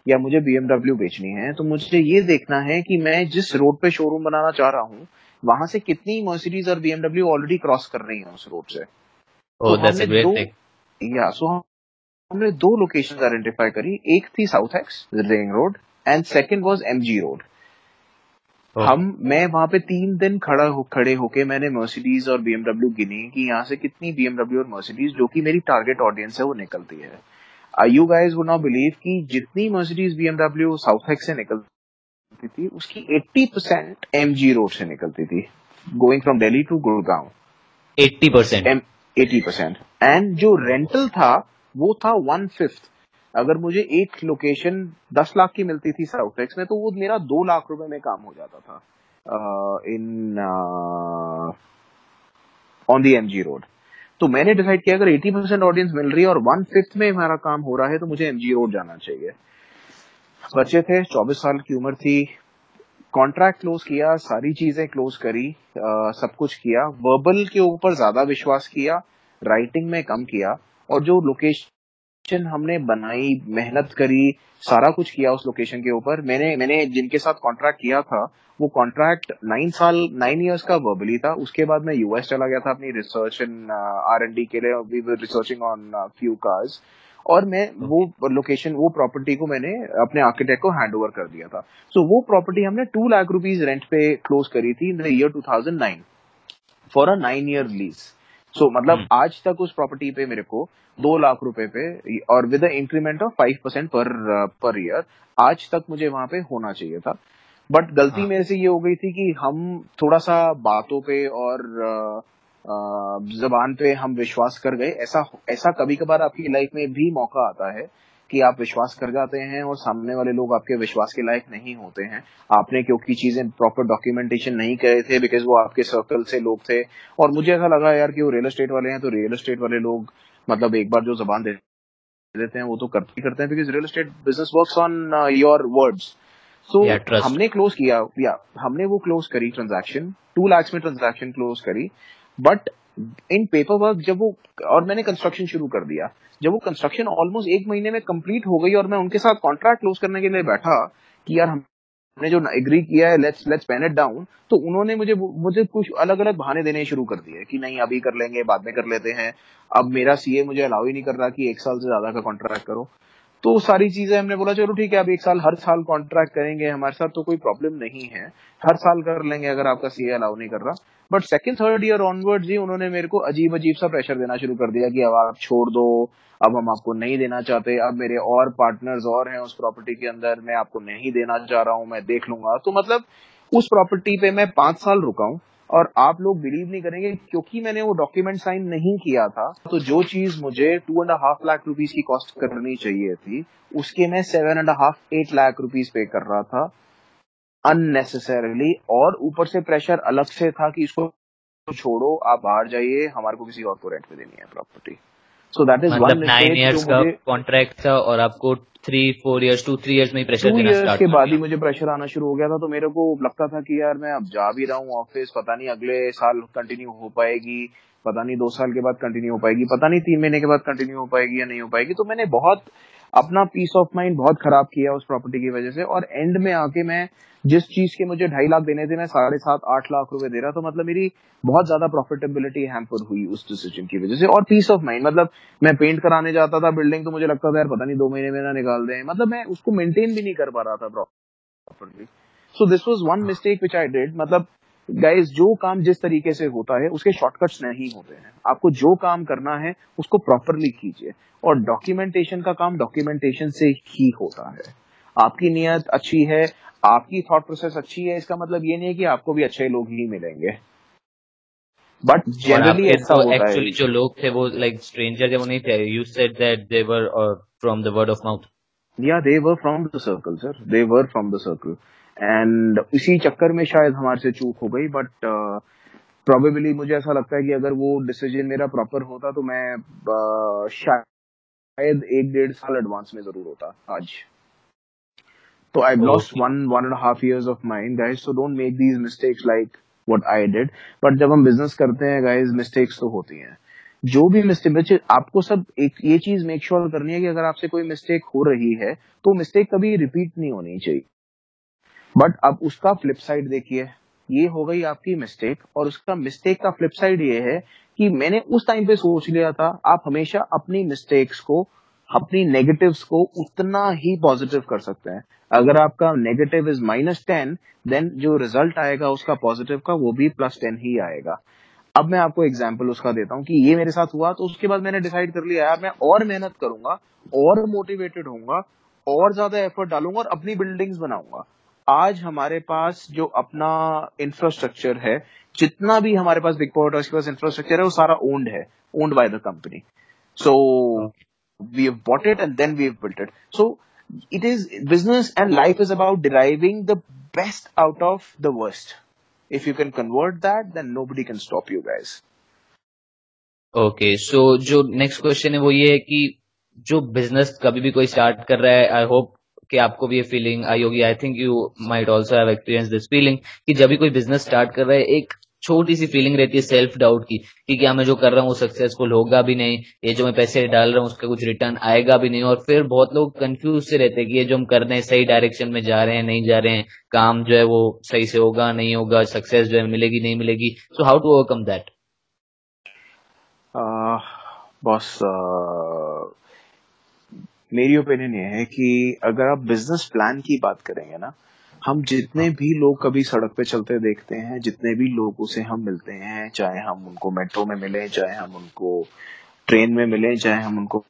या मुझे बीएमडब्ल्यू बेचनी है तो मुझे ये देखना है कि मैं जिस रोड पे शोरूम बनाना चाह रहा हूँ वहाँ से कितनी मर्सिडीज और बीएमडब्ल्यू ऑलरेडी क्रॉस कर रही है उस रोड से। Oh, तो हमने दो या सो हमने दो लोकेशन आइडेंटिफाई करी एक थी South Ex ring road and second was MG Road हम मैं वहाँ पे तीन दिन खड़ा हो खड़े होके मैंने मर्सिडीज और बीएमडब्ल्यू गिनी कि यहाँ से कितनी बीएमडब्ल्यू और मर्सिडीज जो कि मेरी टारगेट ऑडियंस है वो निकलती है। You guys would now believe कि जितनी मर्सिडीज बीएमडब्ल्यू साउथ से निकलती थी उसकी 80 परसेंट एम रोड से निकलती थी। Going from Delhi to Gurgaon 80 percent eighty percent and जो रेंटल था वो था वन फिफ्थ अगर मुझे एक लोकेशन दस लाख की मिलती थी साउथ एक्स में तो वो मेरा दो लाख रुपए में काम हो जाता था। In on the MG Road तो मैंने डिसाइड किया अगर 80 परसेंट ऑडियंस मिल रही है और वन फिफ्थ में हमारा काम हो रहा है तो मुझे एमजी रोड जाना चाहिए। बच्चे थे 24 साल की उम्र थी। कॉन्ट्रैक्ट क्लोज किया सारी चीज़ें क्लोज करी आ, सब कुछ किया। वर्बल के ऊपर ज़्यादा विश्वास किया राइटिंग में कम किया और जो लोकेशन लोकेशन हमने बनाई मेहनत करी सारा कुछ किया उस लोकेशन के ऊपर। मैंने मैंने जिनके साथ कॉन्ट्रैक्ट किया था वो कॉन्ट्रैक्ट नाइन साल नाइन इयर्स का वर्बली था। उसके बाद मैं यूएस चला गया था अपनी research in R and D के लिए। We were researching on few cars और मैं वो लोकेशन वो प्रॉपर्टी को मैंने अपने आर्किटेक्ट को हैंड ओवर कर दिया था। सो so, वो प्रॉपर्टी हमने टू लाख रुपीज़ रेंट पे क्लोज करी थी in the year 2009 for a nine year lease so so, मतलब hmm. आज तक उस प्रॉपर्टी पे मेरे को दो लाख रुपए पे और with increment of five percent per per year आज तक मुझे वहाँ पे होना चाहिए था बट गलती हाँ. मेरे से ये हो गई थी कि हम थोड़ा सा बातों पे और जबान पे हम विश्वास कर गए ऐसा ऐसा कभी कभार आपकी लाइफ में भी मौका आता है कि आप विश्वास कर जाते हैं और सामने वाले लोग आपके विश्वास के लायक नहीं होते हैं। आपने क्योंकि चीज़ें प्रॉपर डॉक्यूमेंटेशन नहीं करे थे बिकॉज़ वो आपके सर्कल से लोग थे। और मुझे ऐसा लगा यार कि वो रियल एस्टेट वाले हैं तो रियल एस्टेट वाले लोग मतलब एक बार जो जबान दे देते हैं वो तो करते ही करते हैं because real estate business work on your words so हमने क्लोज किया या हमने वो क्लोज करी ट्रांजेक्शन टू लैक्स में ट्रांजेक्शन क्लोज करी बट इन पेपर वर्क जब वो, और मैंने कंस्ट्रक्शन शुरू कर दिया, जब वो कंस्ट्रक्शन ऑलमोस्ट एक महीने में कंप्लीट हो गई और मैं उनके साथ कॉन्ट्रैक्ट क्लोज करने के लिए बैठा कि यार हमने जो एग्री किया है let's let's pen it down तो उन्होंने मुझे मुझे कुछ अलग अलग बहाने देने शुरू कर दिए कि नहीं, अभी कर लेंगे, बाद में कर लेते हैं। अब मेरा सीए मुझे अलाउ ही नहीं कर रहा कि एक साल से ज़्यादा का कॉन्ट्रैक्ट करो। तो सारी चीज़ें हमने बोला, चलो ठीक है अब एक साल, हर साल कॉन्ट्रैक्ट करेंगे हमारे साथ तो कोई प्रॉब्लम नहीं है। हर साल कर लेंगे अगर आपका सीए अलाउ नहीं कर रहा। But second third year onward जी उन्होंने मेरे को अजीब अजीब सा प्रेशर देना शुरू कर दिया कि अब आप छोड़ दो, अब हम आपको नहीं देना चाहते, अब मेरे और पार्टनर्स और हैं उस प्रॉपर्टी के अंदर, मैं आपको नहीं देना चाह रहा हूँ, मैं देख लूँगा। तो मतलब उस प्रॉपर्टी पे मैं पाँच साल रुका हूँ। और आप लोग बिलीव नहीं करेंगे, क्योंकि मैंने वो डॉक्यूमेंट साइन नहीं किया था तो जो चीज़ मुझे two and half lakh rupees की कॉस्ट करनी चाहिए थी, उसके मैं seven and half eight lakh rupees पे कर रहा था अननेसेसरली और ऊपर से प्रेशर अलग से था कि इसको छोड़ो, आप बाहर जाइए, हमारे को किसी और को रेंट पे देनी है property so that is one nine years का कॉन्ट्रैक्ट था और आपको three four years two three years में प्रेशर देना स्टार्ट के बाद ही मुझे प्रेशर आना शुरू हो गया था तो मेरे को लगता था कि यार मैं अब जा भी रहा हूँ ऑफ़िस पता नहीं अगले साल कंटिन्यू हो पाएगी पता नहीं दो साल के बाद कंटिन्यू हो पाएगी पता नहीं तीन महीने के बाद कंटिन्यू हो पाएगी या नहीं हो पाएगी। तो मैंने बहुत अपना पीस ऑफ़ माइंड बहुत खराब किया उस प्रॉपर्टी की वजह से और एंड में आके मैं जिस चीज़ के मुझे ढाई लाख देने थे, मैं साढ़े सात, आठ लाख रुपए दे रहा तो मतलब मेरी बहुत ज़्यादा प्रॉफिटेबिलिटी हैम्पर हुई उस डिसीज़न की वजह से और पीस ऑफ़ माइंड मतलब मैं पेंट कराने जाता था बिल्डिंग तो मुझे लगता था, यार, पता नहीं, दो महीने में ना निकाल दें। मतलब मैं उसको मेंटेन भी नहीं कर पा रहा था properly so this was one mistake which I did मतलब गाइज़ जो काम जिस तरीके से होता है उसके शॉर्टकट्स नहीं होते हैं। आपको जो काम करना है उसको प्रॉपरली कीजिए। और डॉक्यूमेंटेशन का काम डॉक्यूमेंटेशन से ही होता है। आपकी नियत अच्छी है आपकी थॉट प्रोसेस अच्छी है इसका मतलब ये नहीं है कि आपको भी अच्छे लोग ही मिलेंगे। बट जनरली ऐसा होता एक्चुअली जो लोग थे वो लाइक स्ट्रेंजर जब नहीं थे। You said that they were from the word of mouth या they were from the circle sir they were from the circle and इसी चक्कर में शायद हमारे से चूक हो गई बट प्रोबेबली uh, मुझे ऐसा लगता है कि अगर वो डिसीज़न मेरा प्रॉपर होता तो मैं uh, शायद एक डेढ़ साल एडवांस में ज़रूर होता आज तो I lost one one and half half years of mine, guys. So don't make these mistakes like what I did. But जब हम बिज़नेस करते हैं, guys, mistakes तो होती हैं. जो भी मिस्टेक आपको सब एक ये चीज़ मेक श्योर sure करनी है कि अगर आपसे कोई मिस्टेक हो रही है तो मिस्टेक कभी रिपीट नहीं होनी चाहिए बट अब उसका फ्लिप साइड देखिए। ये हो गई आपकी मिस्टेक और उसका मिस्टेक का फ्लिप साइड ये है कि मैंने उस टाइम पे सोच लिया था, आप हमेशा अपनी मिस्टेक्स को, अपनी नेगेटिव्स को उतना ही पॉजिटिव कर सकते हैं। अगर आपका negative is minus ten then जो रिज़ल्ट आएगा उसका पॉजिटिव का वो भी प्लस टेन ही आएगा। अब मैं आपको एग्ज़ाम्पल उसका देता हूँ कि ये मेरे साथ हुआ तो उसके बाद मैंने डिसाइड कर लिया, यार मैं और मेहनत करूँगा, और मोटिवेटेड होऊँगा, और ज़्यादा एफर्ट डालूँगा और अपनी बिल्डिंग्स बनाऊँगा। आज हमारे पास जो अपना इंफ्रास्ट्रक्चर है जितना भी हमारे पास बिग पोर्टर्स के पास इंफ्रास्ट्रक्चर है वो सारा ओन्ड है owned by the company so we have bought it and then we have built it so it is business and life is about deriving the best out of the worst. If you can convert that then nobody can stop you guys. Okay so जो next question है वो ये है कि जो business कभी भी कोई स्टार्ट कर रहा है आई होप कि आपको भी ये फीलिंग आई होगी। I think you might also have experience this feeling कि जब भी कोई बिज़नेस स्टार्ट कर रहा है, एक छोटी सी फीलिंग रहती है सेल्फ डाउट की कि क्या मैं जो कर रहा हूँ वो सक्सेसफुल होगा भी नहीं, ये जो मैं पैसे डाल रहा हूँ उसका कुछ रिटर्न आएगा भी नहीं। और फिर बहुत लोग कंफ्यूज से रहते हैं कि ये जो हम कर रहे हैं, सही डायरेक्शन में जा रहे हैं, नहीं जा रहे हैं, काम जो है वो सही से होगा, नहीं होगा सक्सेस जो है मिलेगी, नहीं मिलेगी। So how to overcome that boss मेरी ओपिनियन ये है कि अगर आप बिज़नेस प्लान की बात करेंगे ना हम जितने भी लोग कभी सड़क पे चलते देखते हैं जितने भी लोगों से हम मिलते हैं चाहे हम उनको मेट्रो में मिले चाहे हम उनको ट्रेन में मिले चाहे हम उनको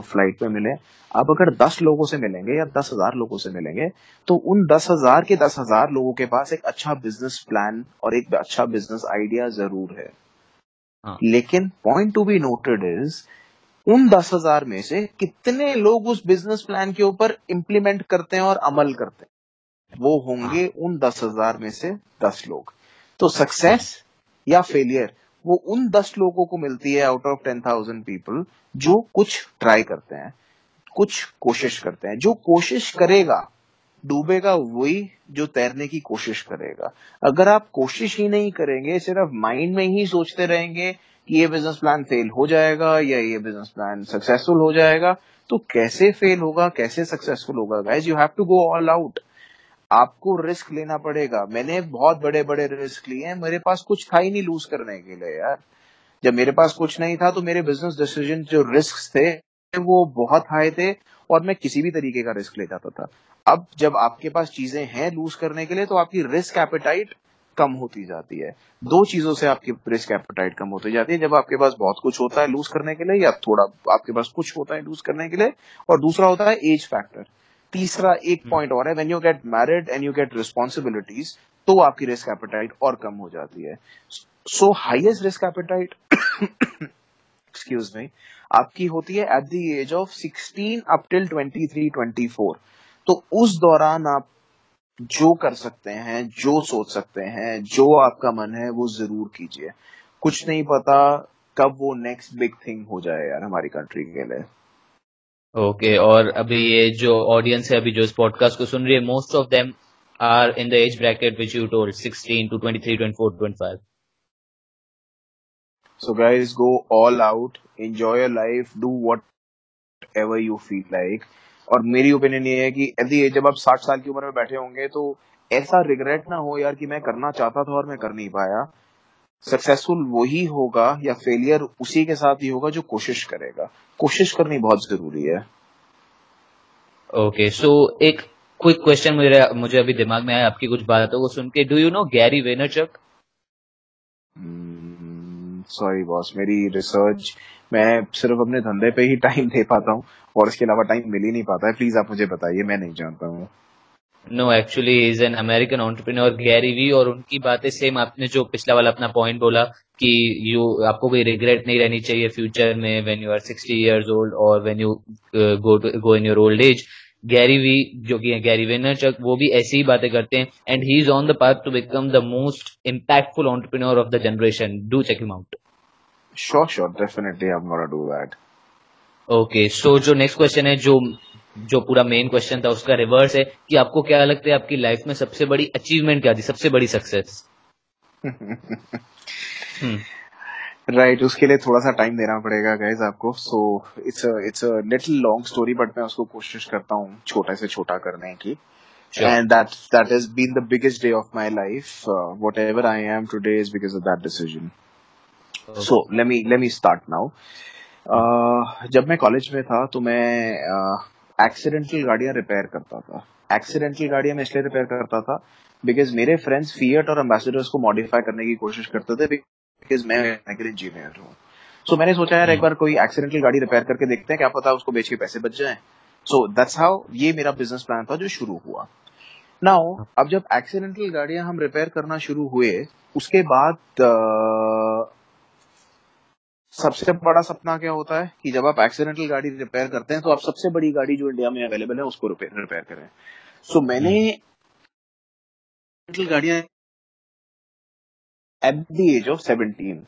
फ़्लाइट में मिले आप अगर दस लोगों से मिलेंगे या दस हज़ार लोगों से मिलेंगे तो उन दस हज़ार के दस हज़ार लोगों के पास एक अच्छा बिज़नेस प्लान और एक अच्छा बिज़नेस आइडिया ज़रूर है हाँ. लेकिन point to be noted is उन दस हज़ार में से कितने लोग उस बिज़नेस प्लान के ऊपर इम्प्लीमेंट करते हैं और अमल करते हैं? वो होंगे हाँ। उन दस हज़ार में से दस लोग। तो सक्सेस या फेलियर वो उन दस लोगों को मिलती है out of ten thousand people जो कुछ ट्राई करते हैं कुछ कोशिश करते हैं। जो कोशिश करेगा डूबेगा वही जो तैरने की कोशिश करेगा। अगर आप कोशिश ही नहीं करेंगे सिर्फ़ माइंड में ही सोचते रहेंगे कि ये बिज़नेस प्लान फेल हो जाएगा या ये बिज़नेस प्लान सक्सेसफुल हो जाएगा तो कैसे फेल होगा, कैसे सक्सेसफुल होगा? Guys you have to go all out आपको रिस्क लेना पड़ेगा। मैंने बहुत बड़े बड़े रिस्क लिए हैं। मेरे पास कुछ था ही नहीं लूज करने के लिए, यार। जब मेरे पास कुछ नहीं था तो मेरे बिज़नेस डिसीज़न जो रिस्क थे, वो बहुत हाई थे और मैं किसी भी तरीके का रिस्क ले जाता था। अब जब आपके पास चीज़ें हैं लूज करने के लिए तो आपकी रिस्क एपेटाइट कम होती जाती है। दो चीज़ों से आपकी रिस्क एपेटाइट कम होती जाती है जब आपके पास बहुत कुछ होता है लूज करने के लिए या थोड़ा आपके पास कुछ होता है लूज करने के लिए और दूसरा होता है एज फैक्टर। तीसरा एक पॉइंट हम्म। और है when you get married and you get responsibilities तो आपकी रिस्क एपेटाइट और कम हो जाती है। So highest risk appetite excuse me आपकी होती है at the age of 16 up till 23 24 तो उस दौरान आप जो कर सकते हैं जो सोच सकते हैं जो आपका मन है वो ज़रूर कीजिए। कुछ नहीं पता कब वो नेक्स्ट बिग थिंग हो जाए यार हमारी कंट्री के लिए। ओके okay, और अभी ये जो ऑडियंस है अभी जो इस पॉडकास्ट को सुन रही है most of them are in the age bracket which you told 16 to 23 24 25 so guys go all out enjoy your life do whatever you feel like. और मेरी ओपिनियन ये है कि यदि जब आप साठ साल की उम्र में बैठे होंगे तो ऐसा रिग्रेट ना हो यार कि मैं करना चाहता था और मैं कर नहीं पाया। सक्सेसफुल वही होगा या फेलियर उसी के साथ ही होगा जो कोशिश करेगा। कोशिश करनी बहुत ज़रूरी है। ओके okay, सो so एक क्विक क्वेश्चन मुझे मुझे अभी दिमाग में आया आपकी कुछ बातों को सुन के do you know Gary Vaynerchuk sorry boss मेरी रिसर्च मैं सिर्फ़ अपने धंधे पे ही टाइम दे पाता हूँ और इसके अलावा टाइम मिल ही नहीं पाता है। प्लीज़ आप मुझे बताइए, मैं नहीं जानता हूँ। No actually is an American entrepreneur Gary Vee और उनकी बातें सेम आपने जो पिछला वाला अपना पॉइंट बोला कि यू आपको कोई रिग्रेट नहीं रहनी चाहिए फ्यूचर में when you are 60 years old और when you go go in your old age Gary Vee जो कि गैरी वेनरचक वो भी ऐसी ही बातें करते हैं। And he is on the path to become the most impactful entrepreneur of the generation do check him out Sure, sure. Definitely, I'm gonna do that. Okay so जो next question है जो जो पूरा मेन क्वेश्चन था उसका reverse है कि आपको क्या लगता है आपकी लाइफ में सबसे बड़ी अचीवमेंट क्या थी सबसे बड़ी सक्सेस राइट उसके लिए थोड़ा सा टाइम देना पड़ेगा गाइज़ आपको सो it's it's a little long story but मैं उसको कोशिश करता हूँ छोटे से छोटा करने की Sure. And that that has been the biggest day of my life. Uh, whatever I am today is because of let me let me start now. Uh, जब मैं कॉलेज में था तो मैं एक्सीडेंटल uh, गाड़ियाँ रिपेयर करता था। Accidental गाड़ियाँ मैं इसलिए रिपेयर करता था बिकॉज़ मेरे फ्रेंड्स फियट और एम्बेसडर्स को मॉडिफाई करने की कोशिश करते थे बिकॉज़ मैं मैकेनिकल इंजीनियर हूँ। सो मैंने सोचा यार एक बार कोई एक्सीडेंटल गाड़ी रिपेयर करके देखते हैं क्या पता उसको बेच के पैसे बच जाए। सो दैट्स हाउ ये मेरा बिज़नेस प्लान था जो शुरू हुआ। नाउ अब जब एक्सीडेंटल गाड़ियाँ हम रिपेयर करना शुरू हुए उसके बाद सबसे बड़ा सपना क्या होता है कि जब आप एक्सीडेंटल गाड़ी रिपेयर करते हैं तो आप सबसे बड़ी गाड़ी जो इंडिया में अवेलेबल है उसको रिपेयर रिपेयर करें। सो so, मैंने गाड़ियाँ at the age of seventeen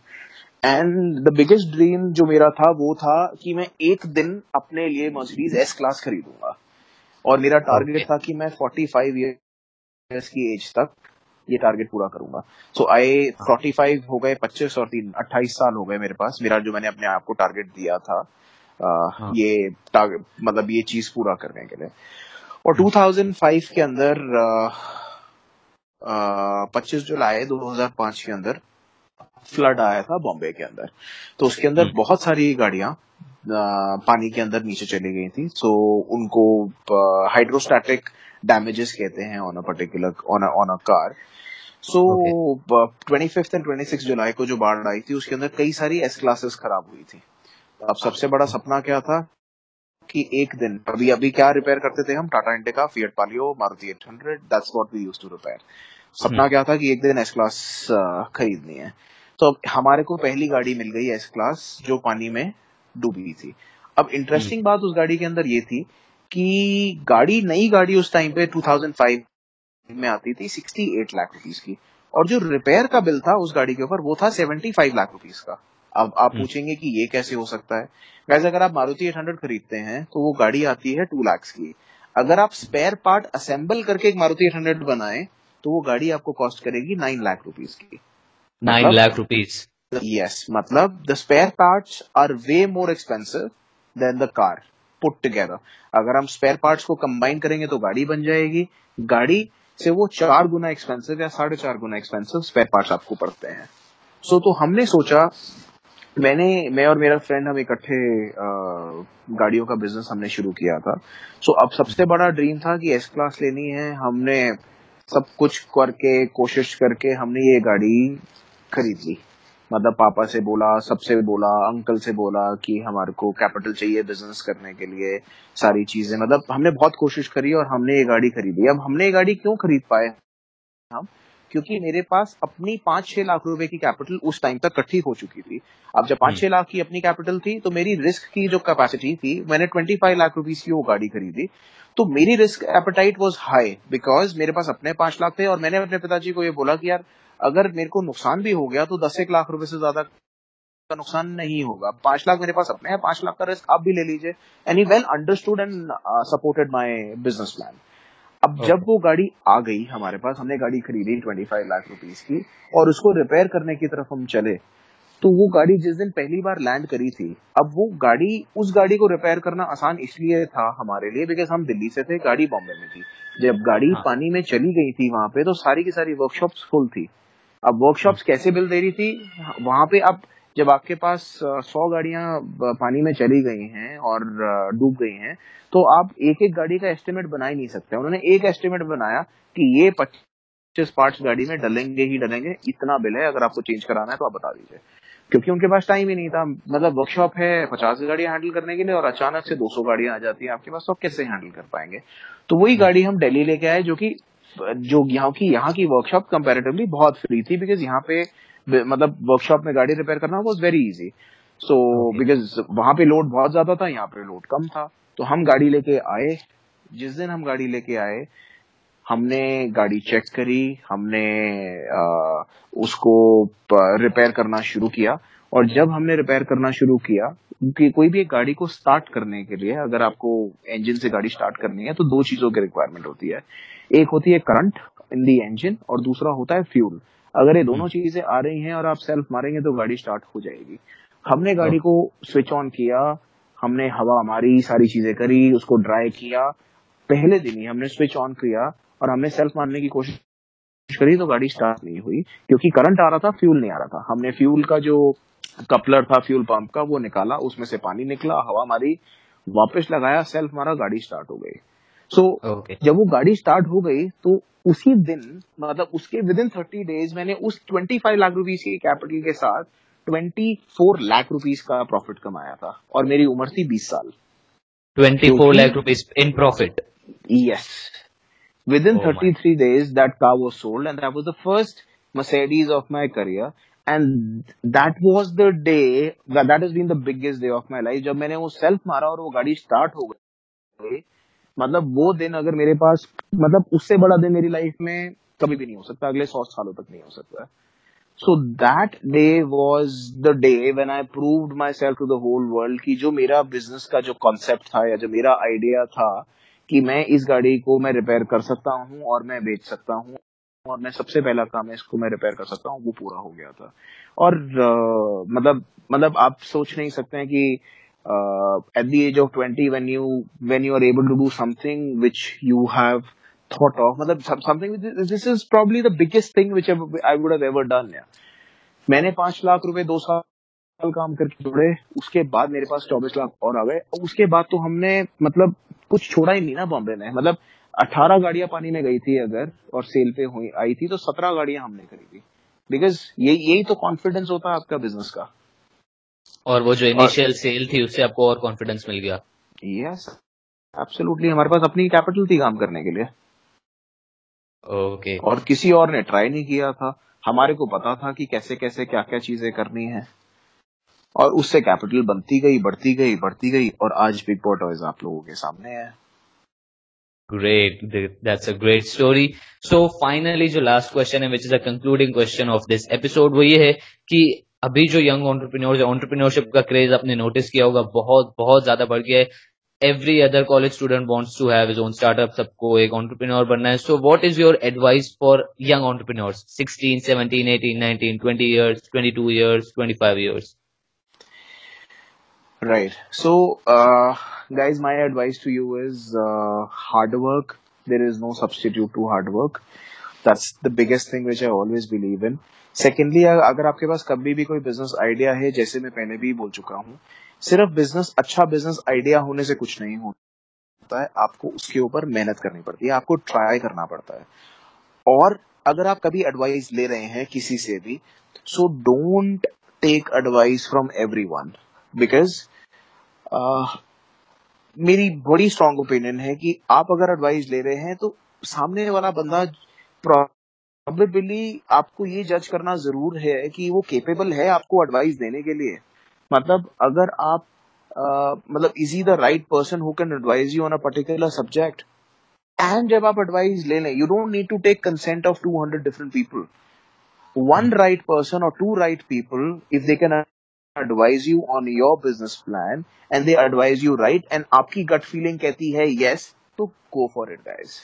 and the biggest dream जो मेरा था वो था कि मैं एक दिन अपने लिए मर्सिडीज एस क्लास खरीदूँगा। और मेरा टारगेट था कि मैं 45 ईयर्स की एज तक ये टारगेट पूरा करूँगा। सो आई फोर्टी फाइव हो गए पच्चीस और तीन अट्ठाईस साल हो गए मेरे पास। मेरा जो मैंने अपने आप को टारगेट दिया था आ, हाँ. ये मतलब ये चीज़ पूरा करने के लिए। और 2005 के अंदर पच्चीस जुलाई 2005 के अंदर फ्लड आया था बॉम्बे के अंदर। तो उसके अंदर हम्म। बहुत सारी गाड़ियाँ पानी के अंदर नीचे चली गई थी। सो उनको हाइड्रोस्टैटिक डैमेजेस कहते हैं on a particular on on a car so twenty fifth and twenty six जुलाई को जो बाढ़ आई थी उसके अंदर कई सारी एस क्लासेस खराब हुई थी। अब सबसे बड़ा सपना क्या था कि एक दिन अभी अभी क्या रिपेयर करते थे हम? Tata Indica Fiat Palio Maruti eight hundred that's what we use to repair Sapna hmm. क्या था कि एक दिन एस क्लास खरीदनी है। तो अब हमारे को पहली गाड़ी मिल गई एस क्लास जो पानी में डूबी थी। अब इंटरेस्टिंग हम्म। बात उस गाड़ी के अंदर ये थी कि गाड़ी नई गाड़ी उस टाइम पे 2005 में आती थी 68 लाख रुपीस की। और जो रिपेयर का बिल था उस गाड़ी के ऊपर वो था 75 लाख रुपीस का। अब आप हम्म। पूछेंगे कि ये कैसे हो सकता है? वैसे अगर आप मारुति 800 खरीदते हैं तो वो गाड़ी आती है टू लैक्स की। अगर आप स्पेयर पार्ट असेंबल करके एक मारुति 800 बनाए तो वो गाड़ी आपको कॉस्ट करेगी नाइन लाख रुपीज़ की। नाइन लाख रुपीज़ यस मतलब the spare part are way more expensive than the car put together अगर हम स्पेयर पार्ट्स को कंबाइन करेंगे तो गाड़ी बन जाएगी। गाड़ी से वो चार गुना एक्सपेंसिव या साढ़े चार गुना एक्सपेंसिव स्पेयर पार्ट्स आपको पड़ते हैं। सो so, तो हमने सोचा मैंने मैं और मेरा फ्रेंड हम इकट्ठे गाड़ियों का बिज़नेस हमने शुरू किया था। सो so, अब सबसे बड़ा ड्रीम था कि एस क्लास लेनी है। हमने सब कुछ करके कोशिश करके हमने ये गाड़ी खरीद ली। मतलब पापा से बोला सबसे बोला अंकल से बोला कि हमारे को कैपिटल चाहिए बिज़नेस करने के लिए सारी चीज़ें। मतलब हमने बहुत कोशिश करी और हमने ये गाड़ी खरीदी। अब हमने ये गाड़ी क्यों खरीद पाए हम? क्योंकि मेरे पास अपनी पाँच छह लाख रुपए की कैपिटल उस टाइम तक इकट्ठी हो चुकी थी। अब जब पाँच हम्म। छह लाख की अपनी कैपिटल थी तो मेरी रिस्क की जो कैपेसिटी थी मैंने ट्वेंटी फाइव लाख रुपीज़ की वो गाड़ी खरीदी। तो मेरी risk appetite was high because मेरे पास अपने पाँच लाख थे और मैंने अपने पिताजी को ये बोला कि यार अगर मेरे को नुकसान भी हो गया तो दस एक लाख रुपए से ज़्यादा का नुकसान नहीं होगा। पाँच लाख मेरे पास अपने हैं पाँच लाख का रिस्क आप भी ले लीजिए। Any well understood and supported my business plan अब okay. जब वो गाड़ी आ गई हमारे पास हमने गाड़ी खरीदी ट्वेंटी फाइव लाख रुपीज़ की और उसको रिपेयर करने की तरफ़ हम चले तो वो गाड़ी जिस दिन पहली बार लैंड करी थी अब वो गाड़ी उस गाड़ी को रिपेयर करना आसान इसलिए था हमारे लिए बिकॉज़ हम दिल्ली से थे गाड़ी बॉम्बे में थी। जब गाड़ी हाँ. पानी में चली गई थी वहाँ पे तो सारी की सारी वर्कशॉप्स फुल थी। अब वर्कशॉप्स कैसे बिल दे रही थी? वहाँ पे अब जब आपके पास सौ गाड़ियाँ पानी में चली गई हैं और डूब गई हैं तो आप एक एक गाड़ी का एस्टिमेट बना ही नहीं सकते। उन्होंने एक एस्टिमेट बनाया कि ये पच्चीस पार्ट्स गाड़ी में डलेंगे ही डलेंगे। इतना बिल है अगर आपको चेंज कराना है तो आप बता दीजिए। क्योंकि उनके पास टाइम ही नहीं था। मतलब वर्कशॉप है पचास गाड़ियाँ हैंडल करने के लिए और अचानक से 200 गाड़ियाँ आ जाती है आपके पास तो आप कैसे हैंडल कर पाएँगे? तो वही गाड़ी हम दिल्ली लेके आए जो कि जो यहाँ की यहाँ की वर्कशॉप कंपेरेटिवली बहुत फ्री थी बिकॉज़ यहाँ पे मतलब वर्कशॉप में गाड़ी रिपेयर करना was very easy so because वहाँ पे लोड बहुत ज़्यादा था यहाँ पे लोड कम था। तो हम गाड़ी लेके आए। जिस दिन हम गाड़ी लेके आए हमने गाड़ी चेक करी हमने आ, उसको रिपेयर करना शुरू किया। और जब हमने रिपेयर करना शुरू किया कि कोई भी एक गाड़ी को स्टार्ट करने के लिए अगर आपको इंजन से गाड़ी स्टार्ट करनी है तो दो चीज़ों की रिक्वायरमेंट होती है। एक होती है करंट इन दी इंजन और दूसरा होता है फ्यूल अगर ये दोनों चीज़ें आ रही हैं और आप सेल्फ मारेंगे तो गाड़ी स्टार्ट हो जाएगी। हमने गाड़ी को स्विच ऑन किया हमने हवा मारी सारी चीज़ें करी उसको ड्राई किया। पहले दिन ही हमने स्विच ऑन किया और हमने सेल्फ मारने की कोशिश करी तो गाड़ी स्टार्ट नहीं हुई क्योंकि करंट आ रहा था फ्यूल नहीं आ रहा था। हमने फ्यूल का जो कपलर था फ्यूल पंप का वो निकाला उसमें से पानी निकला हवा मारी वापस लगाया सेल्फ मारा गाड़ी स्टार्ट हो गई। सो so, okay. जब वो गाड़ी स्टार्ट हो गई तो उसी दिन मतलब उसके विद इन थर्टी डेज़ मैंने उस ट्वेंटी फाइव लाख रुपीज़ के कैपिटल के साथ ट्वेंटी फोर लाख रुपीज़ का प्रॉफिट कमाया था और मेरी उम्र थी बीस साल। Twenty four lakh rupees in profit yes within thirty three days that car was sold and that was the first Mercedes of my career and that was the day, that that has been the biggest day of my life, जब मैंने वो self मारा और वो गाड़ी start हो गई। मतलब वो दिन अगर मेरे पास मतलब उससे बड़ा दिन मेरी लाइफ में कभी भी नहीं हो सकता, अगले सौ सालों तक नहीं हो सकता। So that day was the day when I proved myself to the whole world की जो मेरा बिज़नेस का जो कॉन्सेप्ट था या जो मेरा आइडिया था कि मैं इस गाड़ी को मैं रिपेयर कर सकता हूँ और मैं बेच सकता हूँ। और मैं सबसे पहला काम है इसको मैं रिपेयर कर सकता हूँ वो पूरा हो गया था। और uh, मतलब मतलब आप सोच नहीं सकते हैं कि at the age of twenty when you when you are able to do something which you have thought of मतलब something this is probably the biggest thing which I would have ever done मैंने पाँच लाख रुपए दो साल काम करके जोड़े उसके बाद मेरे पास चौबीस लाख और आ गए उसके बाद तो हमने मतलब कुछ छोड़ा ही नहीं ना बॉम्बे में मतलब अठारह गाड़ियाँ पानी में गई थी अगर और सेल पे हुई आई थी तो सत्रह गाड़ियाँ हमने खरीदी बिकॉज़ यही यही तो कॉन्फिडेंस होता है आपका बिज़नेस का। और वो जो इनिशियल सेल थी उससे आपको और कॉन्फिडेंस मिल गया। यस एब्सोल्युटली हमारे पास अपनी कैपिटल थी काम करने के लिए। Okay okay. और किसी और ने ट्राई नहीं किया था। हमारे को पता था कि कैसे कैसे क्या क्या चीज़ें करनी है। और उससे कैपिटल बनती गई बढ़ती गई बढ़ती गई और आज बिग टॉयज आप लोगों के सामने है। Great. That's a great story. So, finally, जो last question है, which is a concluding question of this episode, वो ये है कि अभी जो यंग ऑन्टरप्रीनियोर ऑन्टरप्रीनियोरशिप का क्रेज आपने नोटिस किया होगा, बहुत बहुत ज़्यादा बढ़ गया है every other college student wants to have own startup सबको एक ऑन्टरप्रीनियोर बनना है so what is your advice for young entrepreneurs 16 17 18 19 20 years 22 years 25 years Right. So, uh, guys, my advice to you is uh, hard work. There is no substitute to hard work. That's the biggest thing which I always believe in. Secondly अगर आपके पास कभी भी कोई business idea है जैसे मैं पहले भी बोल चुका हूँ सिर्फ़ बिज़नेस अच्छा बिज़नेस आइडिया होने से कुछ नहीं होता है आपको उसके ऊपर मेहनत करनी पड़ती है आपको ट्राई करना पड़ता है और अगर आप कभी एडवाइस ले रहे हैं किसी से भी so don't take advice from everyone because मेरी बड़ी स्ट्रांग ओपिनियन है कि आप अगर एडवाइस ले रहे हैं तो सामने वाला बंदा प्रोबेबली आपको ये जज करना ज़रूर है कि वो केपेबल है आपको एडवाइस देने के लिए। मतलब अगर आप uh, मतलब is he the right person who can advise you on a particular subject and जब आप एडवाइस ले लें you don't need to take consent of two hundred different people one right person और two right people if they can advise you on your business plan and they advise you, right? And आपकी gut feeling कहती है, yes तो go for it, guys.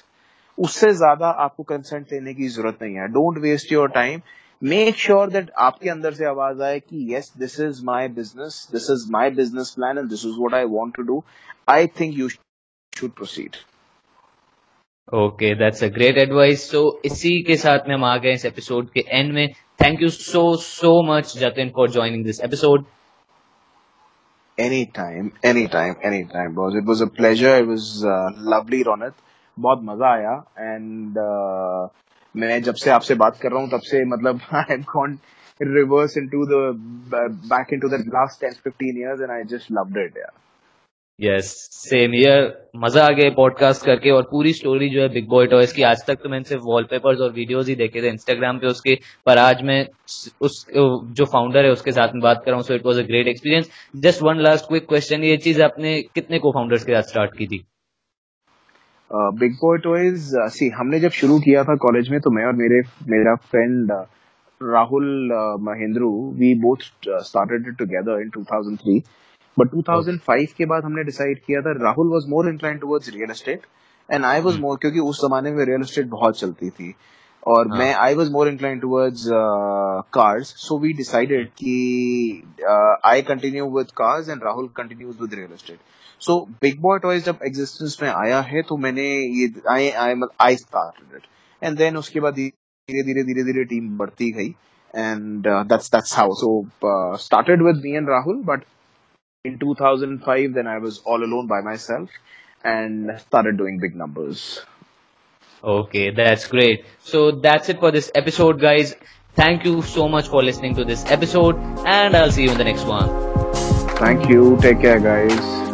उससे ज़्यादा आपको consent लेने की ज़रूरत नहीं है। Don't waste your time make sure that आपके अंदर से आवाज़ आए कि yes this is my business this is my business plan and this is what I want to do I think you should proceed okay that's a great advice तो इसी के साथ में हम आ गए इस एपिसोड के एंड में। Thank you so so much Jatin for joining this episode Anytime, anytime, anytime, boss. It was a pleasure. It was uh, lovely, Ronit. बहुत मज़ा आया एंड uh, मैं जब से आपसे बात कर रहा हूँ तब से मतलब I am gone reverse into the back into the last 10 15 years and I just loved it यार यस सेम ईयर मज़ा आ गया पॉडकास्ट करके और पूरी स्टोरी जो है बिग बॉय टॉयज की। आज तक तो मैंने सिर्फ़ वॉलपेपर्स और वीडियोस ही देखे थे। इंस्टाग्राम पे उसके पर आज मैं उस जो फाउंडर है उसके साथ में बात कर रहा हूँ। So it was a great experience just one last quick question ये चीज़ आपने कितने को फाउंडर्स के साथ स्टार्ट की थी? बिग बॉय टॉयज सी हमने जब शुरू किया था कॉलेज में तो मैं और मेरे मेरा friend Rahul uh, Mahendru, we both uh, started it 2003. But 2005 के बाद हमने डिसाइड किया था Rahul was more incline towards real estate and I was more क्योंकि उस जमाने में रियल एस्टेट बहुत चलती थी और हाँ. मैं I was more incline towards cars so we decided कि I continue with cars and Rahul continues with real estate so big boy toys जब एग्जिस्टेंस में आया है तो मैंने ये I I I started it and then उसके बाद धीरे धीरे धीरे धीरे टीम बढ़ती गई. And that's that's how. So uh, started with me and rahul but in 2005 then i was all alone by myself and started doing big numbers Okay, that's great. So that's it for this episode, guys. Thank you so much for listening to this episode, and I'll see you in the next one. thank you take care guys